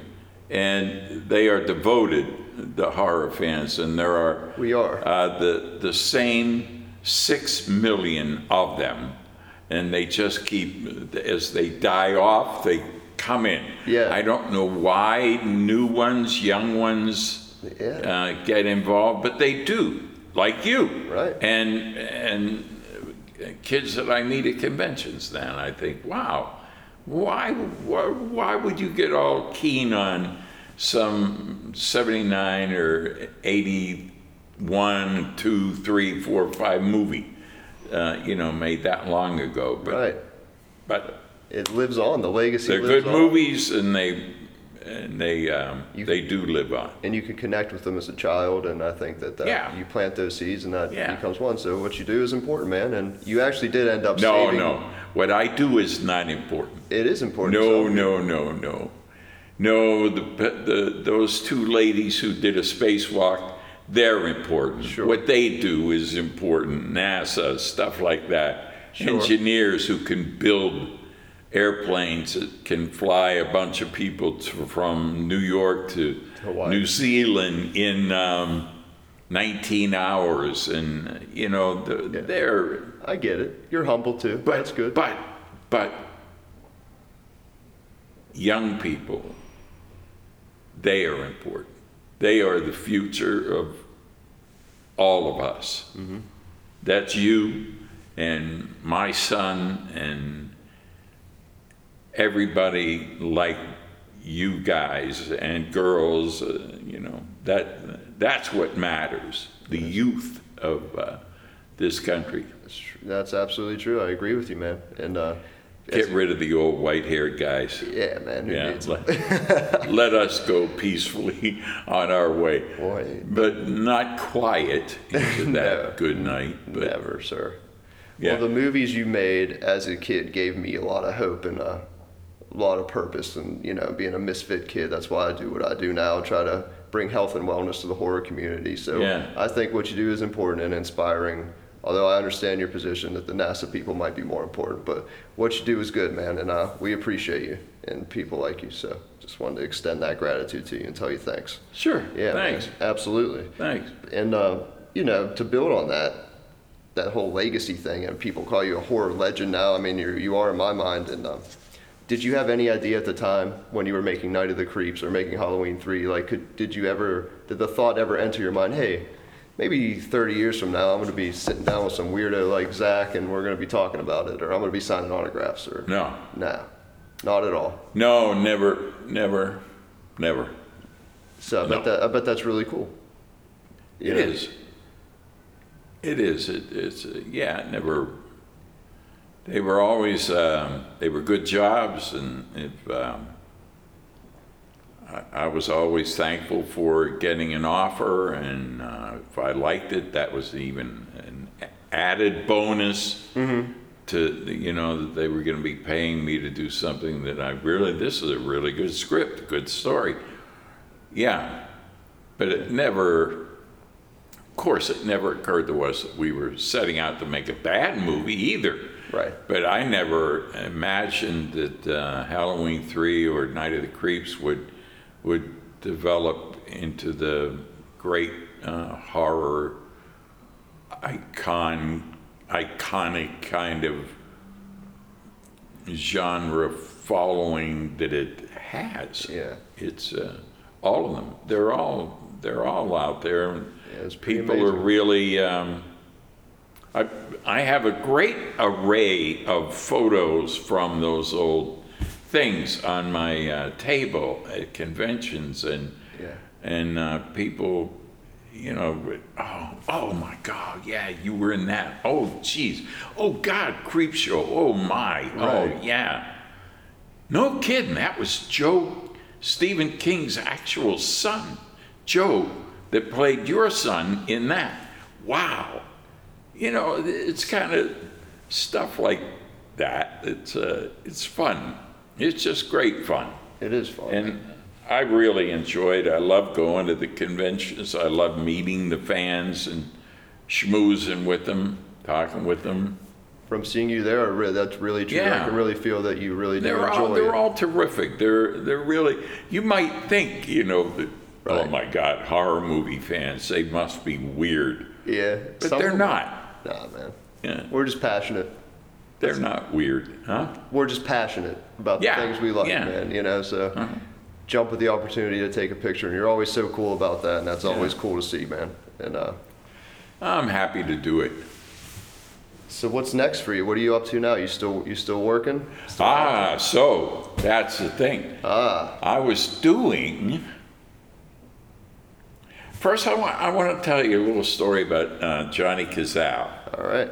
And they are devoted, the horror fans, and there are We are. uh, the, the same six million of them. And they just keep, as they die off, they come in. Yeah. I don't know why new ones, young ones Yeah. uh, get involved, but they do, like you. Right. And, and kids that I meet at conventions, then I think, wow, why, why, why would you get all keen on some 79 or 81, 2, 3, 4, 5 movie, uh, you know, made that long ago? But, Right. but It lives on. The legacy they're lives good on. movies and they, and they, um, You- they do live on. And you can connect with them as a child, and I think that, that Yeah. you plant those seeds, and that Yeah. becomes one. So what you do is important, man. And you actually did end up No, saving. no. What I do is not important. It is important. No, no, no, no. No, the, the, those two ladies who did a spacewalk, they're important. Sure. What they do is important. NASA, stuff like that. Sure. Engineers who can build airplanes that can fly a bunch of people to, from New York to Hawaii. New Zealand in um, 19 hours. And, you know, the, they're, I get it. You're humble too. but, That's good. But, but young people, they are important. They are the future of all of us. Mm-hmm. That's you and my son and everybody like you guys and girls. Uh, you know that that's what matters. The youth of uh, this country. That's, that's absolutely true. I agree with you, man. And uh, Get rid of the old white-haired guys. yeah, man. Who Yeah, needs let, let us go peacefully on our way, Boy, but not quiet into that No. good night. But Never, sir. Yeah. Well, the movies you made as a kid gave me a lot of hope and a lot of purpose. And, you know, being a misfit kid, that's why I do what I do now, try to bring health and wellness to the horror community. So Yeah. I think what you do is important and inspiring. Although I understand your position that the NASA people might be more important, but what you do is good, man, and uh, we appreciate you and people like you. So just wanted to extend that gratitude to you and tell you thanks. sure, Yeah, man, thanks, absolutely. thanks. And uh, you know, to build on that, that whole legacy thing, and people call you a horror legend now. I mean, you you are in my mind. And um, did you have any idea at the time when you were making Night of the Creeps or making Halloween three? Like, could did you ever did the thought ever enter your mind? Hey, maybe 30 years from now, I'm going to be sitting down with some weirdo like Zach, and we're going to be talking about it, or I'm going to be signing autographs, or No, no, not at all. no, never, never, never. So I No. bet that I bet that's really cool. It know? is. It is. It, it's uh, yeah. Never. They were always. Um, they were good jobs, and if um, I, I was always thankful for getting an offer, and uh, if I liked it, that was even an added bonus. To you know that they were going to be paying me to do something that I really. This is a really good script, good story. Yeah, but it never of course, it never occurred to us that we were setting out to make a bad movie either. Right. But I never imagined that uh, Halloween three or Night of the Creeps would would develop into the great uh, horror icon, iconic kind of genre following that it has. Yeah. It's uh, all of them. They're all they're all out there. and Yeah, People are really. Um, I I have a great array of photos from those old things on my uh, table at conventions and Yeah. and uh, people. You know, oh, oh my God, yeah, you were in that. Oh, jeez Oh, God, Creepshow. Oh, my. Oh, yeah. No kidding. That was Joe Stephen King's actual son, Joe, that played your son in that. Wow. You know, it's kind of stuff like that. It's uh, it's fun. It's just great fun. It is fun. And I really enjoyed. I love going to the conventions. I love meeting the fans and schmoozing with them, talking with them. From seeing you there, re- that's really true. Yeah. I can really feel that you really do They're enjoy all it. they're all terrific. They're they're really. You might think you know that. Oh my God, horror movie fans. They must be weird, yeah, but some they're not. Nah, man. Yeah, We're just passionate. They're not weird, huh? We're just passionate about Yeah, the things we like, yeah. Uh-huh. man. You know, so jump at the opportunity to take a picture, and you're always so cool about that, and that's always cool to see, man. And uh, I'm happy to do it. so, what's next for you? What are you up to now? You still you still working? Still Ah, so that's the thing. Ah, I was doing. First, I want, I want to tell you a little story about uh, Johnny Cazale. all right.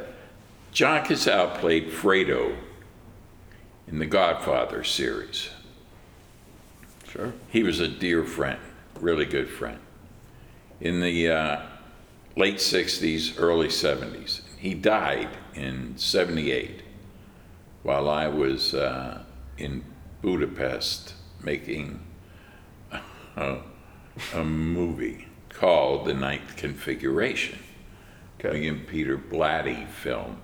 John Cazale played Fredo in the Godfather series. Sure. He was a dear friend, really good friend. In the uh, late 60s, early 70s. He died in 78 while I was uh, in Budapest making a, a movie called The Ninth Configuration. Okay. William Peter Blatty film.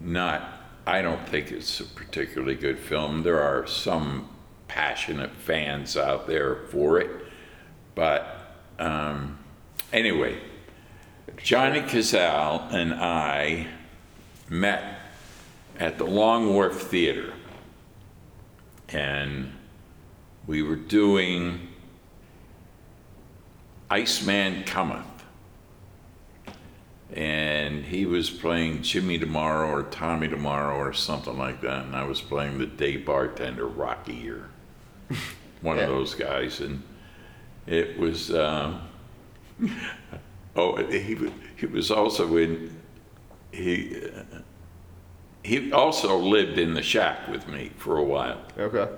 Not, I don't think it's a particularly good film. There are some passionate fans out there for it, but um, anyway, Johnny Cazale and I met at the Long Wharf Theater, and we were doing Iceman Cometh and he was playing Jimmy Tomorrow or Tommy Tomorrow or something like that, and I was playing the day bartender Rocky or one Yeah. of those guys, and it was. Um, oh, he he was also in. He uh, he also lived in the shack with me for a while. Okay.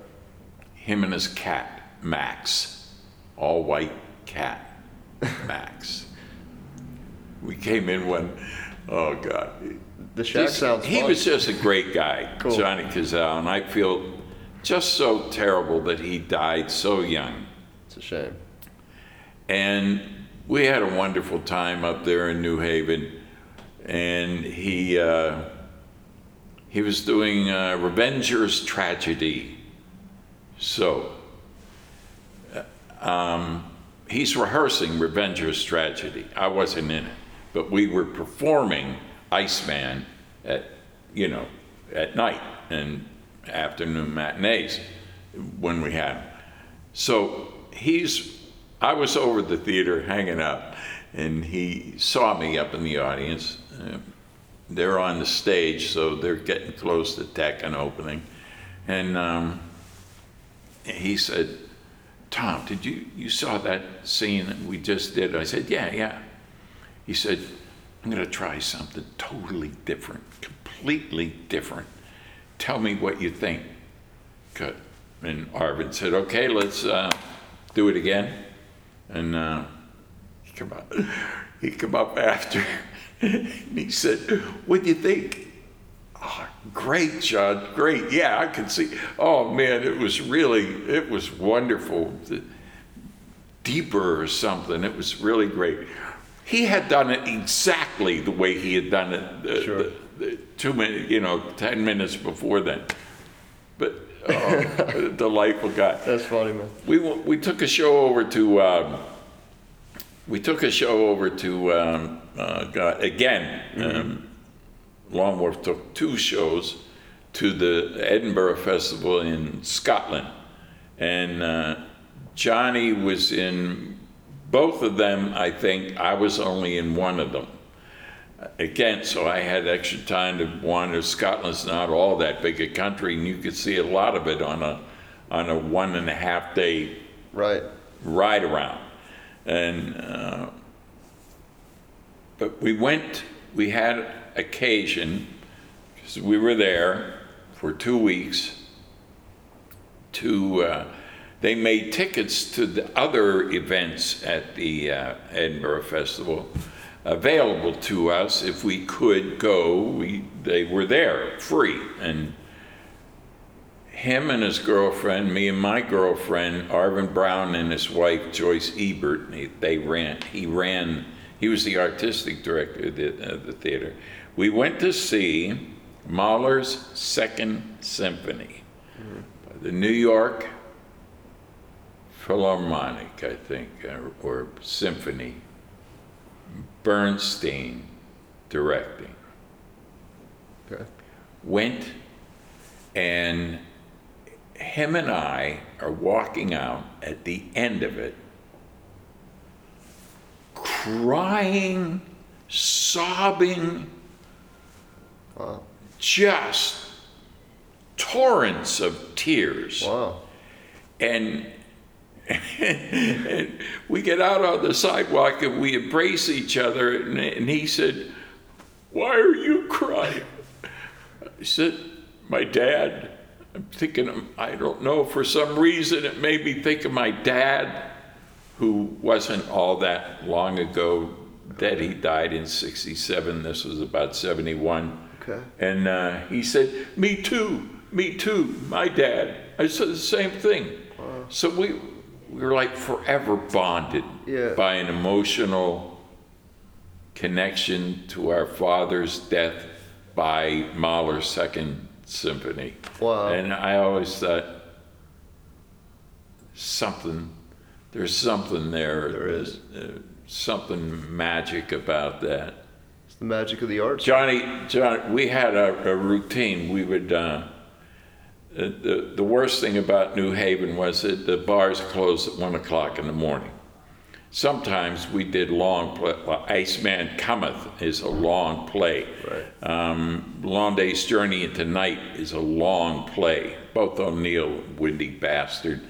Him and his cat Max, all white cat Max. We came in one, oh God. The shack He's- sounds He fun. was just a great guy, Cool. Johnny Cazale, and I feel just so terrible that he died so young. It's a shame. And we had a wonderful time up there in New Haven, and he uh, he was doing uh, Revenger's Tragedy. So uh, um, he's rehearsing Revenger's Tragedy. I wasn't in it, but we were performing Iceman at you know at night and afternoon matinees when we had him. So he's I was over the theater hanging out, and he saw me up in the audience. Uh, they're on the stage, so they're getting close to tech and opening. And um, he said, Tom, did you, you saw that scene that we just did? I said, yeah, yeah. He said, I'm going to try something totally different, completely different. Tell me what you think. Good. And Arvin said, okay, let's uh, do it again. And uh, he come up, he come up after, and he said, what do you think? Oh, great, John, great. Yeah, I can see. Oh man, it was really, it was wonderful. Deeper or something. It was really great. He had done it exactly the way he had done it the, Sure. the, the two minutes, you know, ten minutes before then. But oh, delightful guy. That's funny, man. We we took a show over to um, we took a show over to um, uh, God, again. Um, Long Wharf took two shows to the Edinburgh Festival in Scotland, and uh, Johnny was in both of them. I think I was only in one of them. Again, so I had extra time to wander. Scotland's not all that big a country, and you could see a lot of it on a on a one and a half day Right. ride around. And, uh, but we went, we had occasion, because we were there for two weeks, to, uh, they made tickets to the other events at the uh, Edinburgh Festival available to us if we could go. We, they were there, free. And him and his girlfriend, me and my girlfriend, Arvin Brown and his wife Joyce Ebert, they, ran. He ran. He was the artistic director of the, of the theater. We went to see Mahler's Second Symphony, the New York Philharmonic, I think, or, or Symphony. Bernstein directing. Okay. Went and him and I are walking out at the end of it, crying, sobbing, Wow. just torrents of tears. Wow. And, and we get out on the sidewalk and we embrace each other. And, and he said, Why are you crying? I said, My dad. I'm thinking, of, I don't know, for some reason it made me think of my dad, who wasn't all that long ago dead. He died in 67. This was about 71. Okay. And uh, he said, Me too, me too, my dad. I said the same thing. So we, we were like forever bonded Yeah. by an emotional connection to our father's death by Mahler's Second Symphony. Wow. And I always thought, something, there's something there. There is. Uh, something magic about that. It's the magic of the arts. Johnny, John, we had a, a routine. We would. Uh, the- the the worst thing about New Haven was that the bars closed at one o'clock in the morning. Sometimes we did long play. Well, Iceman Cometh is a long play. Right. Um, long Day's Journey into Night is a long play. Both O'Neill, windy bastard,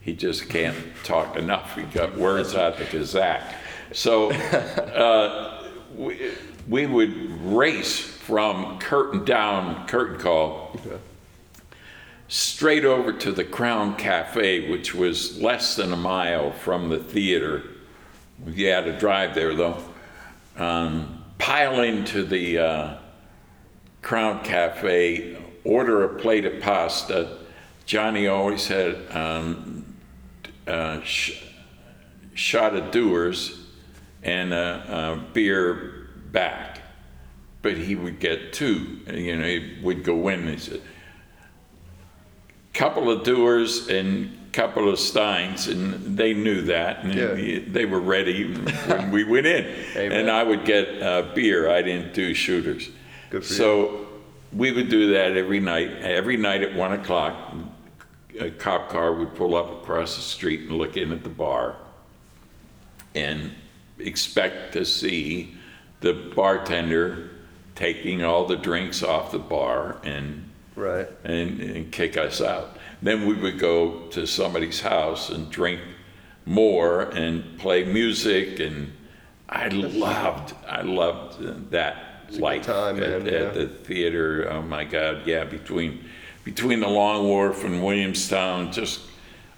he just can't talk enough. He got words out of his act. So uh, we, we would race from curtain down, curtain call, Okay. Straight over to the Crown Cafe, which was less than a mile from the theater. You had to drive there though. Um, pile into the uh, Crown Cafe, order a plate of pasta. Johnny always had um, uh, sh- shot of Dewar's and a, a beer back. But he would get two. You know, he would go in and he said, couple of Dewar's and couple of steins and they knew that and Yeah. they were ready when we went in. And i would get uh, beer. I didn't do shooters. Good for you. so we would do that every night. Every night at one o'clock a cop car would pull up across the street and look in at the bar and expect to see the bartender taking all the drinks off the bar and Right. and, and kick us out. Then we would go to somebody's house and drink more and play music, and I loved, I loved that good life time, at, man, at yeah. the theater. Oh my God, yeah, between between the Long Wharf and Williamstown, just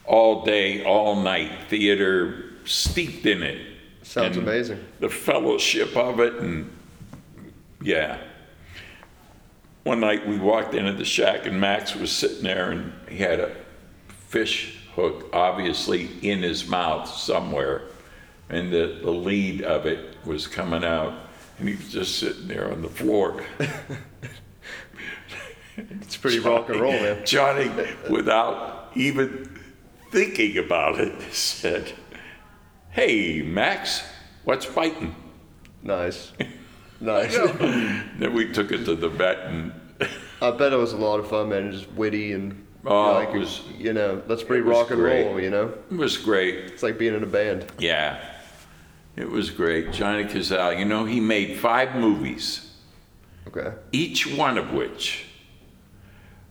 all day, all night theater, steeped in it. Sounds And amazing. The fellowship of it, and yeah. One night we walked into the shack and Max was sitting there and he had a fish hook obviously in his mouth somewhere. And the, the lead of it was coming out and he was just sitting there on the floor. It's pretty rock and roll, man. Johnny, without even thinking about it, said, Hey, Max, what's biting? Nice. Nice. Then we took it to the vet and I bet it was a lot of fun, man. Just witty and Oh, like it was- you know, that's pretty it was rock and great. roll. You know, it was great. it's like being in a band. Yeah, it was great. Johnny Cazale, you know, he made five movies, Okay. each one of which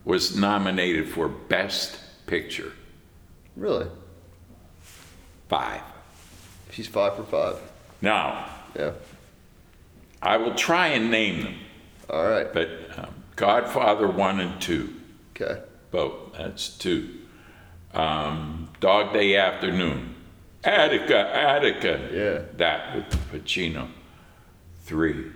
was nominated for Best Picture. Really? Five. He's five for five. Now, Yeah. I will try and name them, All right. but um, Godfather 1 and 2, Okay. both, that's two. Um, Dog Day Afternoon, Attica, Attica. Yeah. That with Pacino. Three.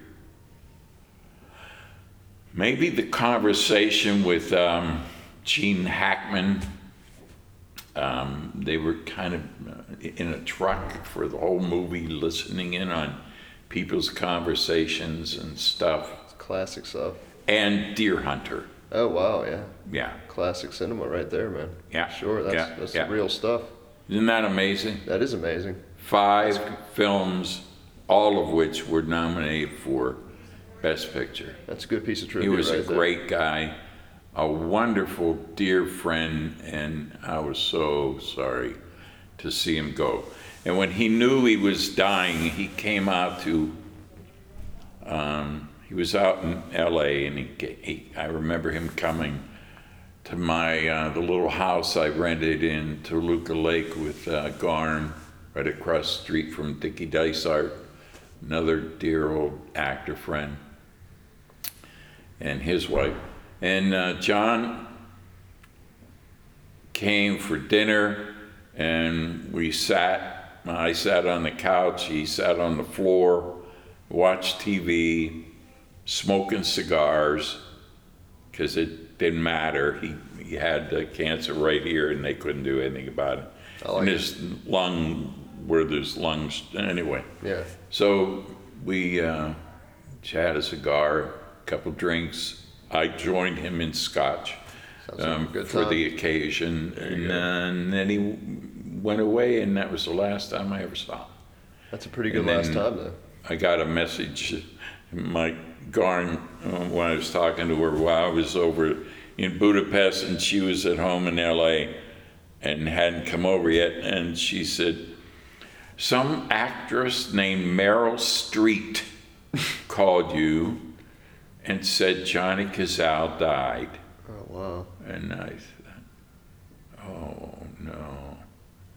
Maybe the conversation with um, Gene Hackman. Um, they were kind of uh, in a truck for the whole movie, listening in on people's conversations and stuff. It's classic stuff. And Deer Hunter. Oh wow, yeah. Yeah. Classic cinema right there, man. Yeah. Sure. That's Yeah. that's Yeah. real stuff. Isn't that amazing? That is amazing. Five films, all of which were nominated for Best Picture. That's a good piece of trivia. He was right a there. great guy, a wonderful, dear friend, and I was so sorry to see him go. And when he knew he was dying, he came out to. Um, he was out in L.A. and he, he I remember him coming to my uh, the little house I rented in Toluca Lake with uh, Garn, right across the street from Dickie Dysart, another dear old actor friend and his wife. And uh, John came for dinner, and we sat. I sat on the couch, he sat on the floor, watched TV, smoking cigars, because it didn't matter. He, he had uh, cancer right here, and they couldn't do anything about it. Like and it. his lung, where there's lungs, anyway. Yeah. So we uh, had a cigar, a couple drinks. I joined him in scotch like um, good for the occasion, and, then then he went away, and that was the last time I ever saw him. That's a pretty good And last time though. I got a message, Mike Garn, uh, when I was talking to her while I was over in Budapest, and she was at home in L.A. and hadn't come over yet, and she said, "Some actress named Meryl Streep called you and said Johnny Cazale died." Oh wow. And I thought, "Oh no!"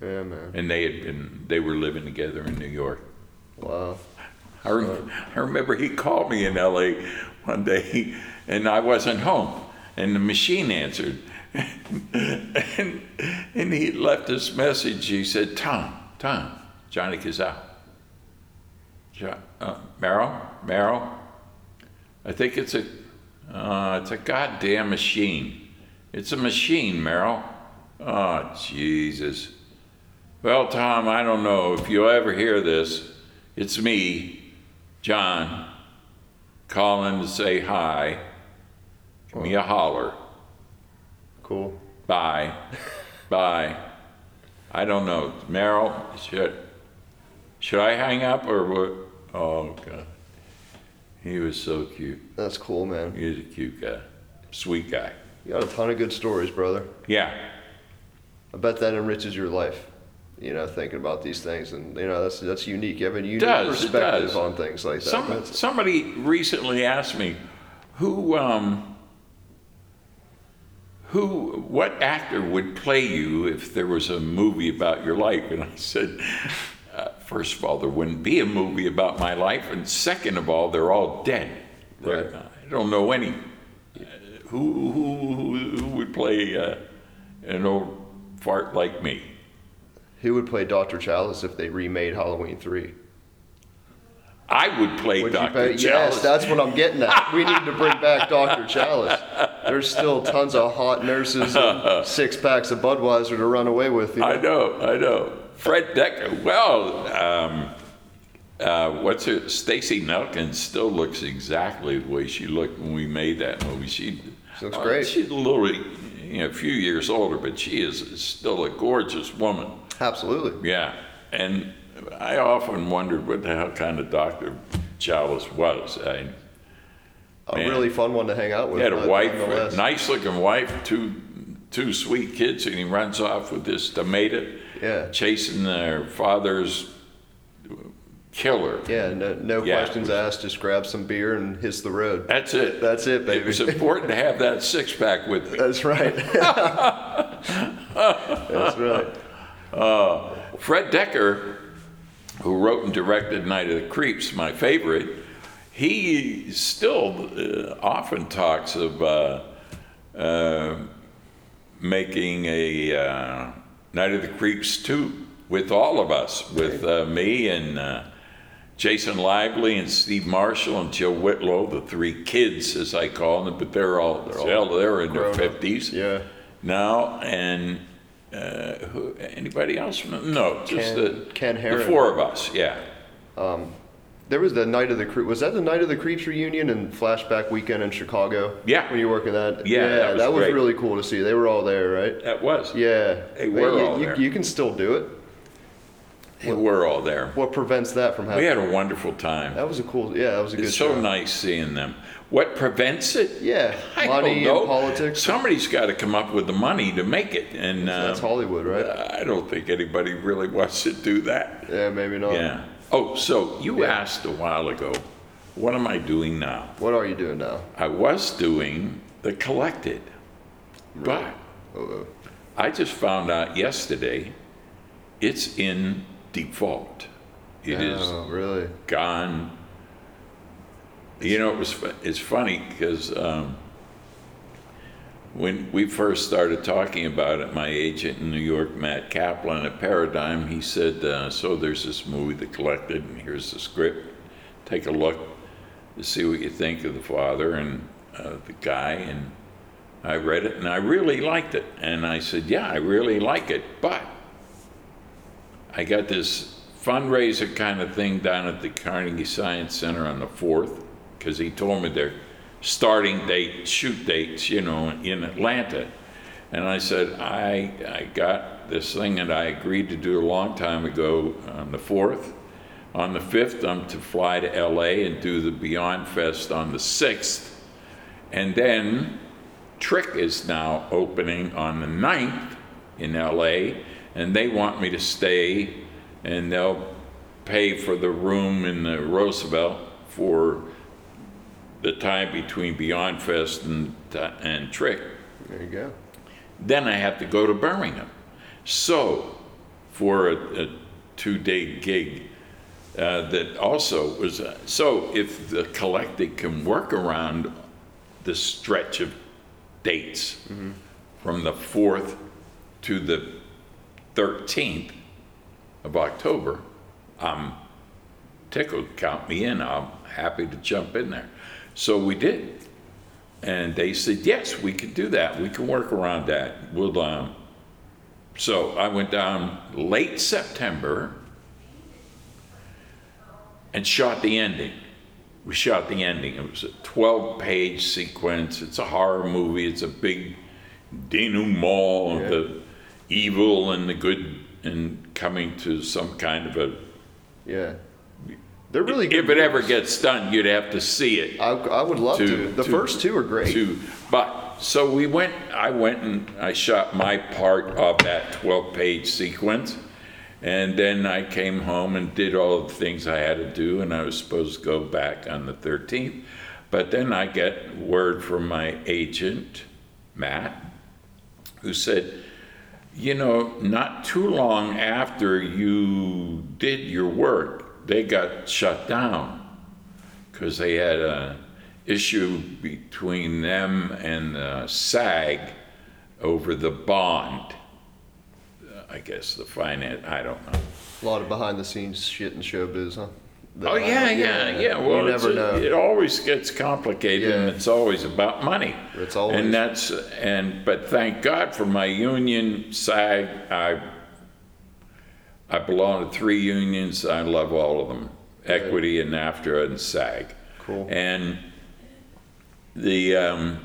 Yeah, man. And they had been, they were living together in New York. Wow. I, rem- I remember he called me in LA one day and I wasn't home and the machine answered. and, and he left this message. He said, Tom, Tom, Johnny Cazale. Jo- uh, Meryl, Meryl, I think it's a, uh, it's a goddamn machine. It's a machine, Meryl. Oh, Jesus. Well, Tom, I don't know if you'll ever hear this. It's me, John, calling to say hi. Give me a holler. Cool. Bye. Bye. I don't know. Meryl, should, should I hang up or what? Oh, God. He was so cute. That's cool, man. He was a cute guy. Sweet guy. You got a ton of good stories, brother. Yeah. I bet that enriches your life. You know, thinking about these things, and you know that's that's unique. You have a unique does, perspective on things like that. Some, somebody recently asked me, who, um, who, what actor would play you if there was a movie about your life? And I said, uh, first of all, there wouldn't be a movie about my life, and second of all, they're all dead. Right. I don't know any. Uh, who, who, who, who would play uh, an old fart like me? Who would play Dr. Challis if they remade Halloween 3? I would play Would Dr. Challis. Yes, that's what I'm getting at. We need to bring back Dr. Challis. There's still tons of hot nurses and six packs of Budweiser to run away with. You know? I know, I know. Fred Dekker. Well, um, uh, what's her? Stacy Nelkin still looks exactly the way she looked when we made that movie. She, She looks uh, great. she's a little, you know, a few years older, but she is still a gorgeous woman. Absolutely. Yeah, and I often wondered what the hell kind of doctor Challis was. I, A Man. really fun one to hang out with. he had a wife, a nice-looking wife, two two sweet kids, and he runs off with this tomato, Yeah. chasing their father's killer. Yeah, no, no Yeah. questions asked. Just grab some beer and hiss the road. That's it. That's it, baby. It was important to have that six-pack with me. That's right. That's right. Fred Dekker, who wrote and directed Night of the Creeps, my favorite, he still uh, often talks of uh, uh, making a uh, Night of the Creeps 2 with all of us, with uh, me and uh, Jason Lively and Steve Marshall and Jill Whitlow, the three kids, as I call them, but they're all, hell, they're in their grown up. 50s Yeah. now, and uh, who, anybody else? No, just Ken- the, Ken the four of us, yeah. There was the Night of the Creep. Was that the Night of the Creeps reunion and flashback weekend in Chicago? Yeah. When you were working that? Yeah, that was great. really cool to see. They were all there, right? That was. Yeah. They were you, all you, there. You can still do it. Were all there. What prevents that from happening? We had a wonderful time. that was a cool. Yeah, that was a good It's so show. nice seeing them. What prevents it? Yeah, I money don't know. and politics. Somebody's got to come up with the money to make it, and uh, That's Hollywood, right? I don't think anybody really wants to do that. Yeah, maybe not. Yeah. Oh, so you Yeah. asked a while ago, what am I doing now? What are you doing now? I was doing the collected, but Uh-oh. I just found out yesterday it's in default. It is Oh, really? gone. You know, it was it's funny because um, when we first started talking about it, my agent in New York, Matt Kaplan at Paradigm, he said, uh, "So there's this movie, The Collected, and here's the script. Take a look to see what you think of the father and uh, the guy." And I read it, and I really liked it. And I said, "Yeah, I really like it, but." I got this fundraiser kind of thing down at the Carnegie Science Center on the 4th, because he told me their starting date, shoot dates, you know, in Atlanta. And I said, I, I got this thing that I agreed to do a long time ago on the 4th. On the 5th, I'm to fly to LA and do the Beyond Fest on the 6th. And then Trick is now opening on the 9th in LA, and they want me to stay, and they'll pay for the room in the Roosevelt for the time between Beyond Fest and, and Trick. There you go. Then I have to go to Birmingham. So, for a, a two-day gig, uh, that also was uh, so. If the collective can work around the stretch of dates from the fourth to the thirteenth of October, I'm tickled. Count me in. I'm happy to jump in there. So we did. And they said, yes, we can do that. We can work around that. We'll, um, so I went down late September and shot the ending. We shot the ending. It was a 12 page sequence. It's a horror movie. It's a big denouement of the evil and the good and coming to some kind of a. Yeah. They're really good. If it ever gets done, you'd have to see it. I, I would love to. to- The to- first two are great. to, but, so we went, I went and I shot my part of that 12-page sequence, And then I came home and did all the things I had to do, and I was supposed to go back on the 13th. But then I get word from my agent, Matt, who said, you know, not too long after you did your work, they got shut down because they had a issue between them and uh, SAG over the bond. I guess the finance, I don't know. A lot of behind the scenes shit in showbiz, huh? That- Oh yeah, yeah, yeah. Well, you it's never a- know. it always gets complicated, and it's always about money. It's always- and that's and but thank God for my union SAG. I I belong to three unions. I love all of them: Equity and AFTRA and SAG. Cool. And the um,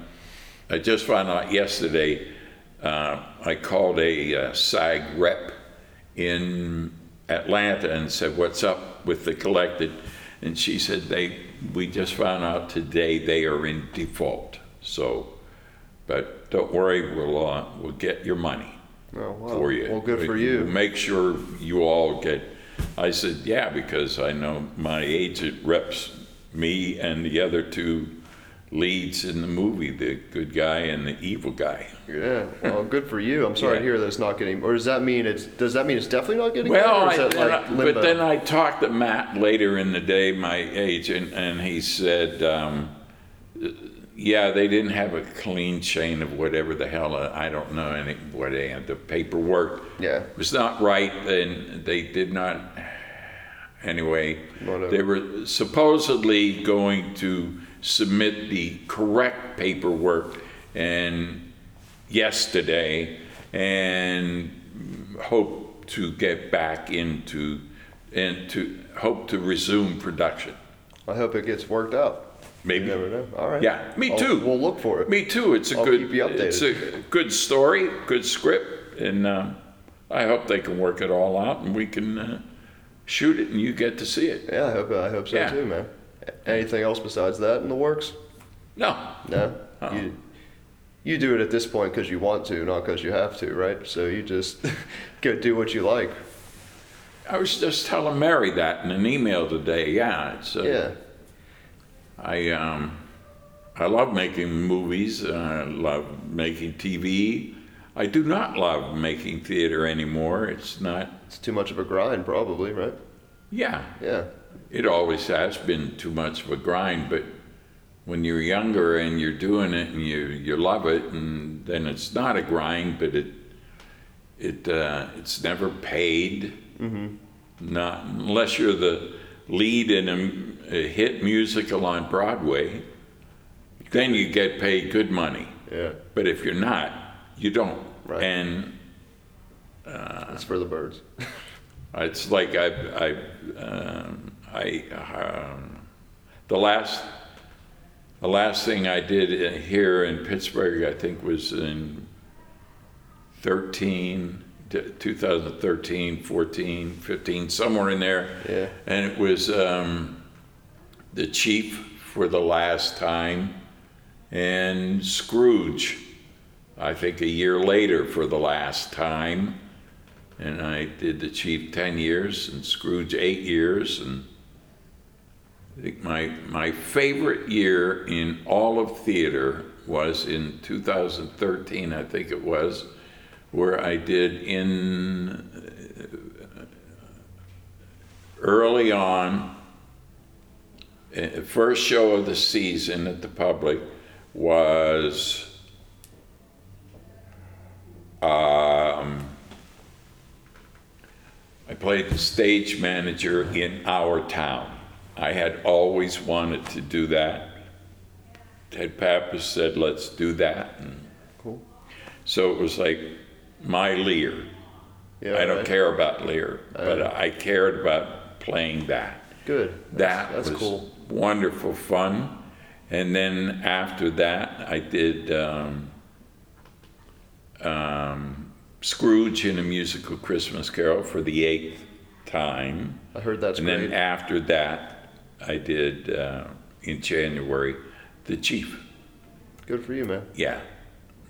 I just found out yesterday. Uh, I called a uh, SAG rep in Atlanta and said, "What's up with the collected?" And she said, "They we just found out today they are in default. So, but don't worry, we'll uh, we'll get your money Oh, wow. for you. Well, good for We'll you. Make sure you all get." I said, "Yeah, because I know my agent reps me and the other two leads in the movie, the good guy and the evil guy." Yeah. Well, good for you. I'm sorry to hear that it's not getting. Or does that mean it's? Does that mean it's definitely not getting? Well, I, or is that like I- but then I talked to Matt later in the day, my agent, and he said, um, "Yeah, they didn't have a clean chain of whatever the hell uh, I don't know any what they had. The paperwork Yeah. was not right, and they did not. Anyway, Whatever. they were supposedly going to submit the correct paperwork, and yesterday, and hope to get back into and to hope to resume production. I hope it gets worked out. Maybe. You never know. All right. Yeah, me I'll- too. We'll look for it. Me too. It's a I'll good. keep you It's a good story, good script, and uh, I hope they can work it all out, and we can uh, shoot it, and you get to see it. Yeah, I hope. I hope so Yeah. too, man. Anything else besides that in the works? No, No. Uh-uh. You, you do it at this point because you want to, not because you have to, right? So you just go do what you like. I was just telling Mary that in an email today. Yeah, it's. Uh, Yeah. I um, I love making movies. I love making TV. I do not love making theater anymore. It's not. It's too much of a grind, probably, right? Yeah, Yeah. It always has been too much of a grind. But when you're younger and you're doing it and you you love it, and then it's not a grind, but it it uh, it's never paid. Mm-hmm. Not unless you're the lead in a, a hit musical on Broadway. Then you get paid good money. Yeah. But if you're not, you don't. Right. And It's for the birds. it's like I, I, um, I, um, the last, the last thing I did here in Pittsburgh, I think, was in 13, 2013, 14, 15, somewhere in there. Yeah. And it was um, the chief for the last time and Scrooge, I think a year later for the last time. And I did the chief 10 years and Scrooge eight years. And my, my favorite year in all of theater was in 2013, I think it was, where I did in uh, early on, uh, first show of the season at the public was um, I played the stage manager in our town. I had always wanted to do that. Ted Pappas said, let's do that. And Cool. so it was like my Lear. Yeah. I don't right. care about Lear, but I cared about playing that. Good. That That's was cool. wonderful fun. And then after that, I did um, um, Scrooge in a musical Christmas Carol for the eighth time. I heard that's and great. And then after that, I did uh, in January The Chief. Good for you, man. Yeah,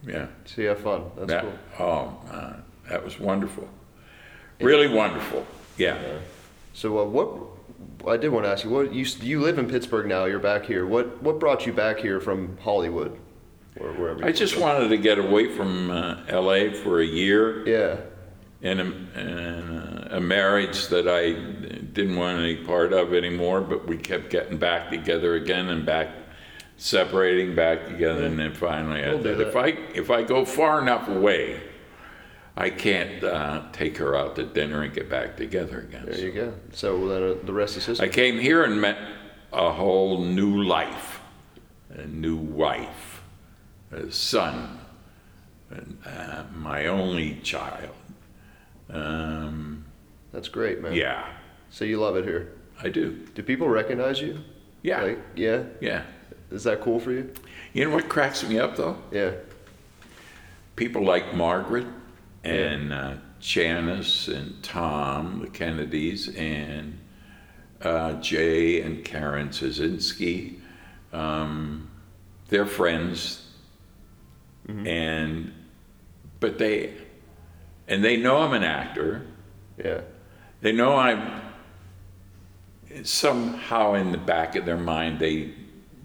yeah. So you have fun. That's that, cool. Oh, man, that was wonderful. Really wonderful. Yeah. So uh, what? I did want to ask you. What you you live in Pittsburgh now? You're back here. What what brought you back here from Hollywood, or wherever? I just from? wanted to get away from uh, LA for a year Yeah. in a, in a marriage that I didn't want any part of anymore, but we kept getting back together again and back separating back together, and then finally I We'll do said, if. I if I go far enough away, I can't uh, take her out to dinner and get back together again. There you go. So then uh, the rest is history. I came here and met a whole new life, a new wife, a son, and, uh, my only child. Um, That's great, man. yeah, So you love it here. I do. Do people recognize you? Yeah, Like, yeah. yeah. Is that cool for you? You know what cracks me up though? Yeah. People like Margaret and uh, Janice and Tom, the Kennedys, and uh, Jay and Karen Szynski. Um, they're friends, and but they and they know I'm an actor. Yeah. They know I'm somehow in the back of their mind they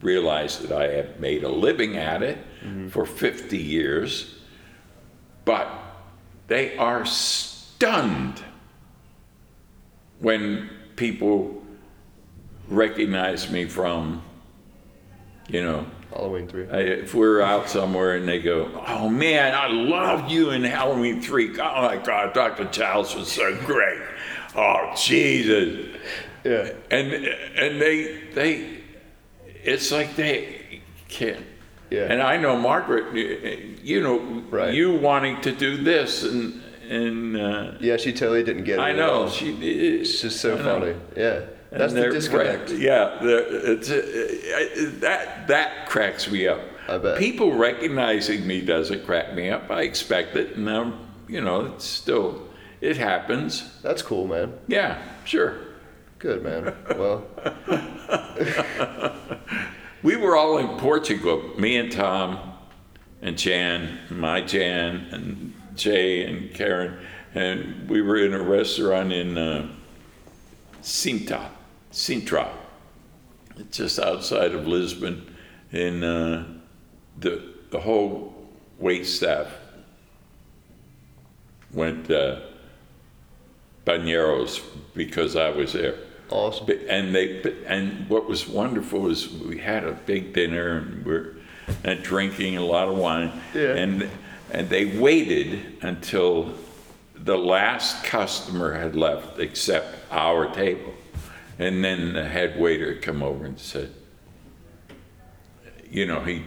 realize that I have made a living at it mm-hmm. for 50 years, but they are stunned when people recognize me from, you know, Halloween three. I, if we're out somewhere and they go, "Oh man, I loved you in Halloween 3. Oh my God, Dr. Childs was so great. Oh Jesus!" Yeah. And and they they, it's like they can't. Yeah. And I know Margaret, you- know, Right. you wanting to do this and and uh, Yeah, she totally didn't get it. I know she. It's just so I know. funny. Yeah. And That's the disconnect. right. Yeah, it's, uh, that that cracks me up. I bet. People recognizing me doesn't crack me up. I expect it, and I'm, you know, it's still it happens. That's cool, man. Yeah, sure. Good, man. Well, We were all in Portugal, me and Tom, and Jan, my Jan, and Jay and Karen, and we were in a restaurant in uh, Sintra, Sintra, just outside of Lisbon, and uh, the the whole wait staff went uh, because I was there. Awesome. And they, and what was wonderful is we had a big dinner and we're and drinking a lot of wine. Yeah. And, and they waited until the last customer had left except our table. And then the head waiter come over and said, you know, he,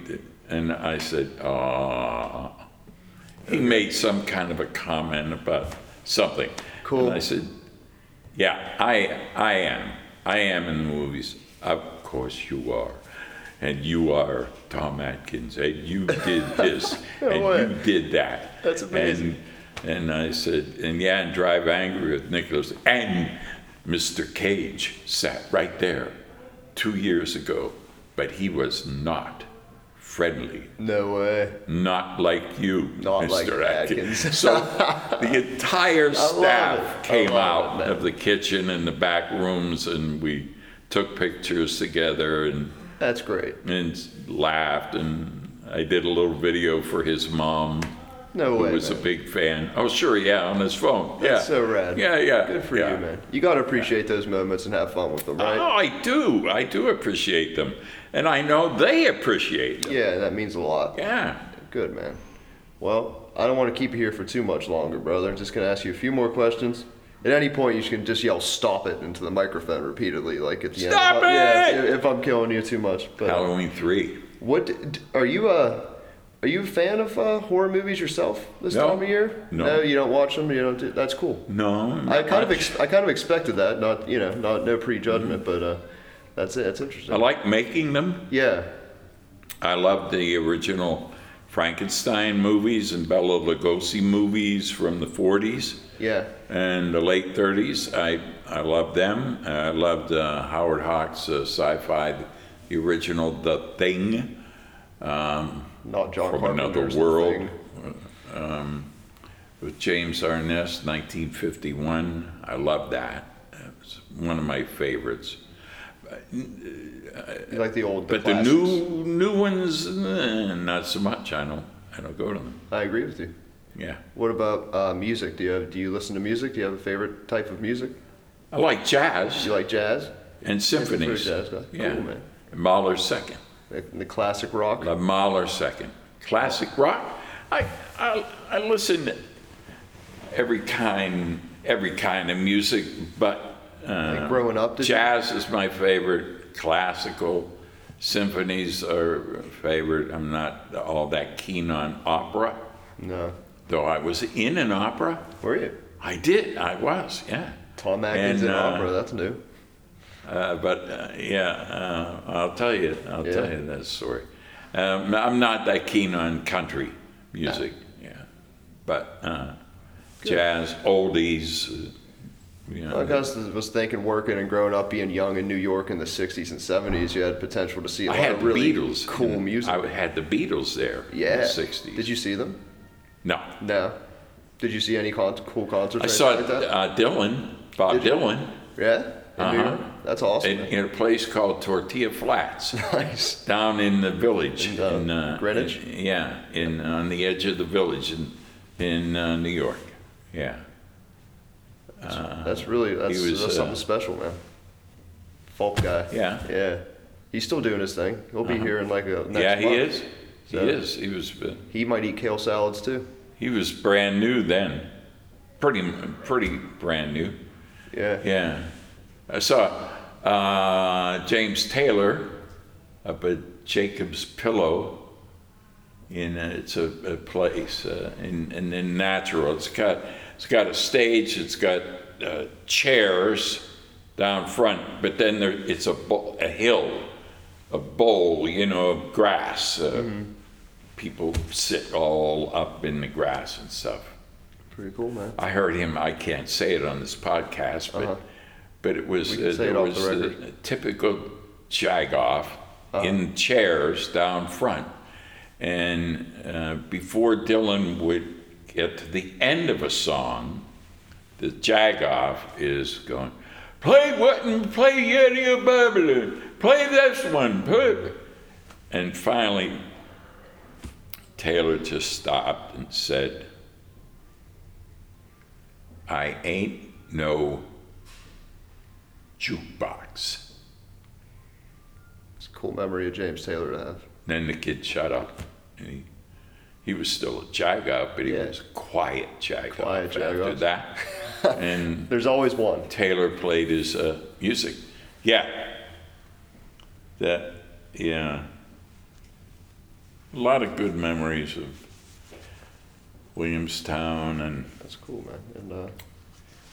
and I said, ah. He made some kind of a comment about something. Cool. And I said, yeah, I, I am. I am in the movies. Of course you are. And you are Tom Atkins. And you did this. and way. you did that. That's amazing. And, and I said, and yeah, and Drive Angry with Nicholas. And Mr. Cage sat right there two years ago. But he was not friendly No way. not like you, Not Mr. like Atkins. Atkins. so the entire staff came love it, out of the kitchen and the back rooms, and we took pictures together and, That's great. and laughed. And I did a little video for his mom, No who way. was man. a big fan. Oh, sure, yeah, on his phone. That's yeah, so rad. Yeah, yeah. Good for yeah. you, man. You got to appreciate those moments and have fun with them, right? Oh, I do. I do appreciate them, and I know they appreciate them. Yeah, that means a lot. Yeah. Good, man. Well, I don't want to keep you here for too much longer, brother. I'm just going to ask you a few more questions. At any point, you can just yell "stop it" into the microphone repeatedly, like at the Stop end. Yeah, it! if- if I'm killing you too much. But Halloween three. what are you uh are you a fan of uh, horror movies yourself this No. time of year? No. you don't watch them. You don't. Do, that's cool. No, I kind of ex- I kind of expected that. Not you know not no prejudgment, but uh, that's it. That's interesting. I like making them. yeah. I love the original Frankenstein movies and Bela Lugosi movies from the 40s Yeah. and the late 30s. I, I love them. I loved uh, Howard Hawks' uh, sci-fi, the original The Thing um, Not John from another Carpenter's The world. Thing. with James Arness, 1951. I love that. It's one of my favorites. You like the old, But the classics. new new ones, eh, not so much. I don't I don't go to them. I agree with you. Yeah, What about uh, music? Do you have, do you listen to music? Do you have a favorite type of music? I like jazz Do you like jazz? and symphonies. Jazz guy. Yeah, Cool, man. Mahler's second. The, the classic rock. La Mahler second. Classic rock. I I, I listen to every kind every kind of music, but uh, Like growing up, did you? jazz is my favorite. Classical symphonies are favorite. I'm not all that keen on opera, No. though I was in an opera. Were you? I did. I was. Yeah. Tom Atkins And, in uh, opera. That's new. Uh, but uh, yeah, uh, I'll tell you, I'll Yeah. tell you that story. Um, I'm not that keen on country music, yeah, but uh, jazz, oldies, uh, you know. I guess I was thinking working and growing up being young in New York in the 60s and 70s, you had potential to see a I lot had of the really Beatles. cool in- music. I had the Beatles there yeah. in the '60s. Did you see them? No, No. Did you see any con- cool concerts? I saw like uh, Dylan, Bob Did you? Dylan, yeah. In uh-huh. That's awesome. in, in a place called Tortilla Flats. nice. down in the village In, uh, Greenwich? in- yeah, in on the edge of the village in in uh, New York. Yeah, That's really that's, he was, that's uh, something special, man. Folk guy. Yeah. Yeah. He's still doing his thing. He'll be here in like a next yeah, he month. is. He is. He was. Uh, He might eat kale salads too. he was brand new then, pretty pretty brand new. Yeah. Yeah, I saw uh, James Taylor up at Jacob's Pillow. In uh, it's a, a place uh, in in, in natural. It's got it's got a stage. It's got uh, chairs down front, but then there it's a bo- a hill, a bowl, you know, of grass. Uh, People sit all up in the grass and stuff. Pretty cool, man. I heard him. I can't say it on this podcast, but Uh-huh. But it was uh, say it there was the a. Uh-huh. typical jagoff in chairs down front, and uh, before Dylan would get to the end of a song, the jagoff is going, "Play what and play Yeti of Babylon, play this one, play." And finally, Taylor just stopped and said. I ain't no jukebox. It's a cool memory of James Taylor to have. Then the kid shut up. And he, he was still a jagoff, but he Yeah. was a quiet jagoff Quiet after jagoff. that. and There's always one. Taylor played his uh, music. Yeah. That, yeah. A lot of good memories of Williamstown and That's cool, man. And uh,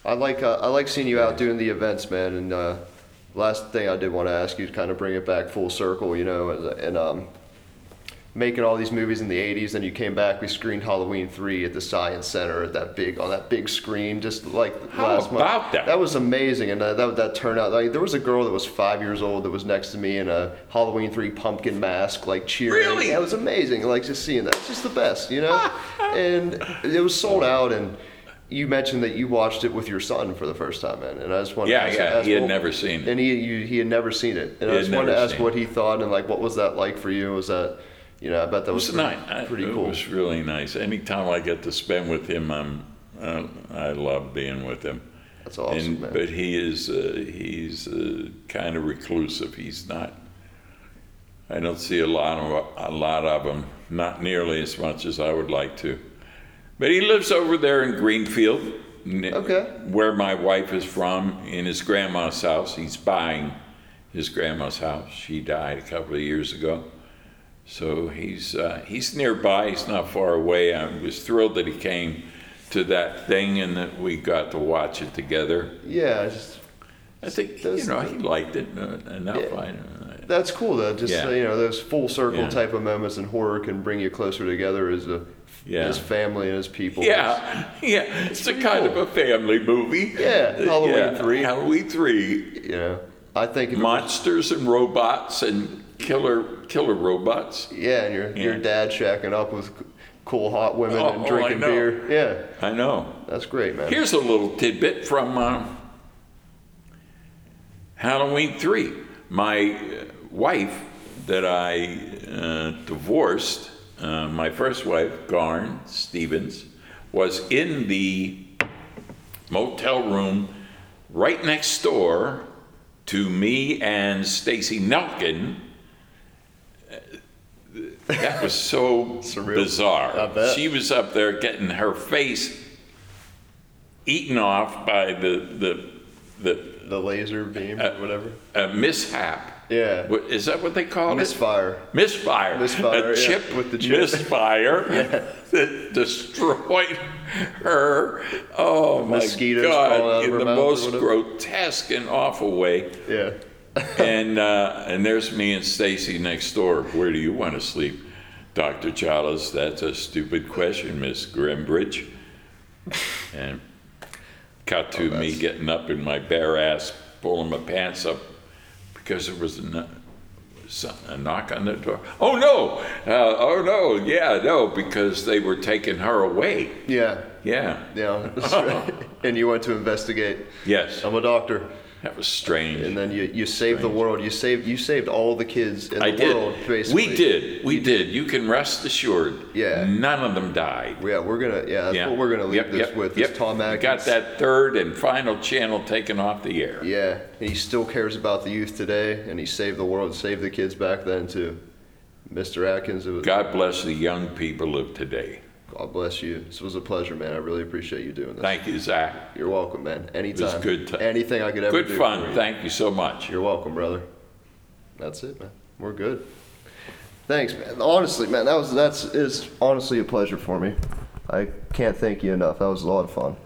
I like uh, I like seeing you out doing the events, man. And uh, last thing I did want to ask you to kind of bring it back full circle, you know, and, and um, making all these movies in the '80s. Then you came back. We screened Halloween three at the Science Center at that big on that big screen, just like How last month. about that? That was amazing, and uh, that that turned out. Like, there was a girl that was five years old that was next to me in a Halloween three pumpkin mask, like cheering. Really? It was amazing. Like just seeing that. It's just the best, you know. and it was sold out, and you mentioned that you watched it with your son for the first time, man. And I just wanted Yeah, to ask, yeah, ask, he had what- never seen it. and he you, he had never seen it. And I He had just wanted to ask what he thought and like what was that like for you? Was that you know I bet that was, was pretty, nice. pretty it cool. It was really nice. Anytime I get to spend with him, I'm uh, I love being with him. That's awesome, and, man. But he is uh, he's uh, kind of reclusive. He's not. I don't see a lot of a lot of him. Not nearly as much as I would like to. But he lives over there in Greenfield, Okay. where my wife is from, in his grandma's house. He's buying his grandma's house. She died a couple of years ago. So he's uh, he's nearby. He's not far away. I was thrilled that he came to that thing and that we got to watch it together. yeah, I just I think Those- you know he liked it uh, enough. Yeah. I, uh, that's cool though. Just Yeah. you know those full circle Yeah. type of moments in horror can bring you closer together as a Yeah. as family and his people. yeah, yeah. It's, a kind cool. of a family movie. Yeah, Halloween Yeah, three. Halloween three. know I think it was- Monsters and robots and killer killer robots. yeah, and your your dad shacking up with cool hot women Oh, and oh, drinking know. beer. Yeah, I know. that's great, man. Here's a little tidbit from uh, Halloween 3. My uh, wife that I uh, divorced, uh, my first wife, Garn Stevens, was in the motel room right next door to me and Stacy Nelkin. Uh, That was so bizarre. She was up there getting her face eaten off by the the the the laser beam, Uh, or whatever. a mishap. Yeah. Is that what they call it? Misfire. Misfire. Misfire, A yeah, chip with the chip. misfire that destroyed her. Oh my Mosquitoes crawling God! In the most grotesque and awful way. Yeah. and uh, and there's me and Stacy next door. Where do you want to sleep, Doctor Challis? That's a stupid question, Miss Grimbridge. And cut to me getting up in my bare ass, pulling my pants up because there was a, a knock on the door. Oh no! Uh, oh no! Yeah, no, because they were taking her away. Yeah. Yeah. Yeah. Right. and you went to investigate. Yes. I'm a doctor. That was strange. And then you, you saved the world. You saved you saved all the kids in I the did. world, basically. We did. We did. You can rest assured. Yeah. None of them died. Yeah, we're gonna. Yeah, that's yeah. what we're gonna leave Yep, this yep, with. Yep. Is Tom Atkins. got that third and final channel taken off the air. Yeah, and he still cares about the youth today, and he saved the world, saved the kids back then too. Mr. Atkins, it was. God bless the young people of today. God bless you. This was a pleasure, man. I really appreciate you doing this. Thank you, Zach. You're welcome, man. Anytime. good ti- Anything I could ever Good do. Good fun. you. Thank you so much. You're welcome, brother. That's it, man. We're good. Thanks, man. Honestly, man, that was that's is honestly a pleasure for me. I can't thank you enough. That was a lot of fun.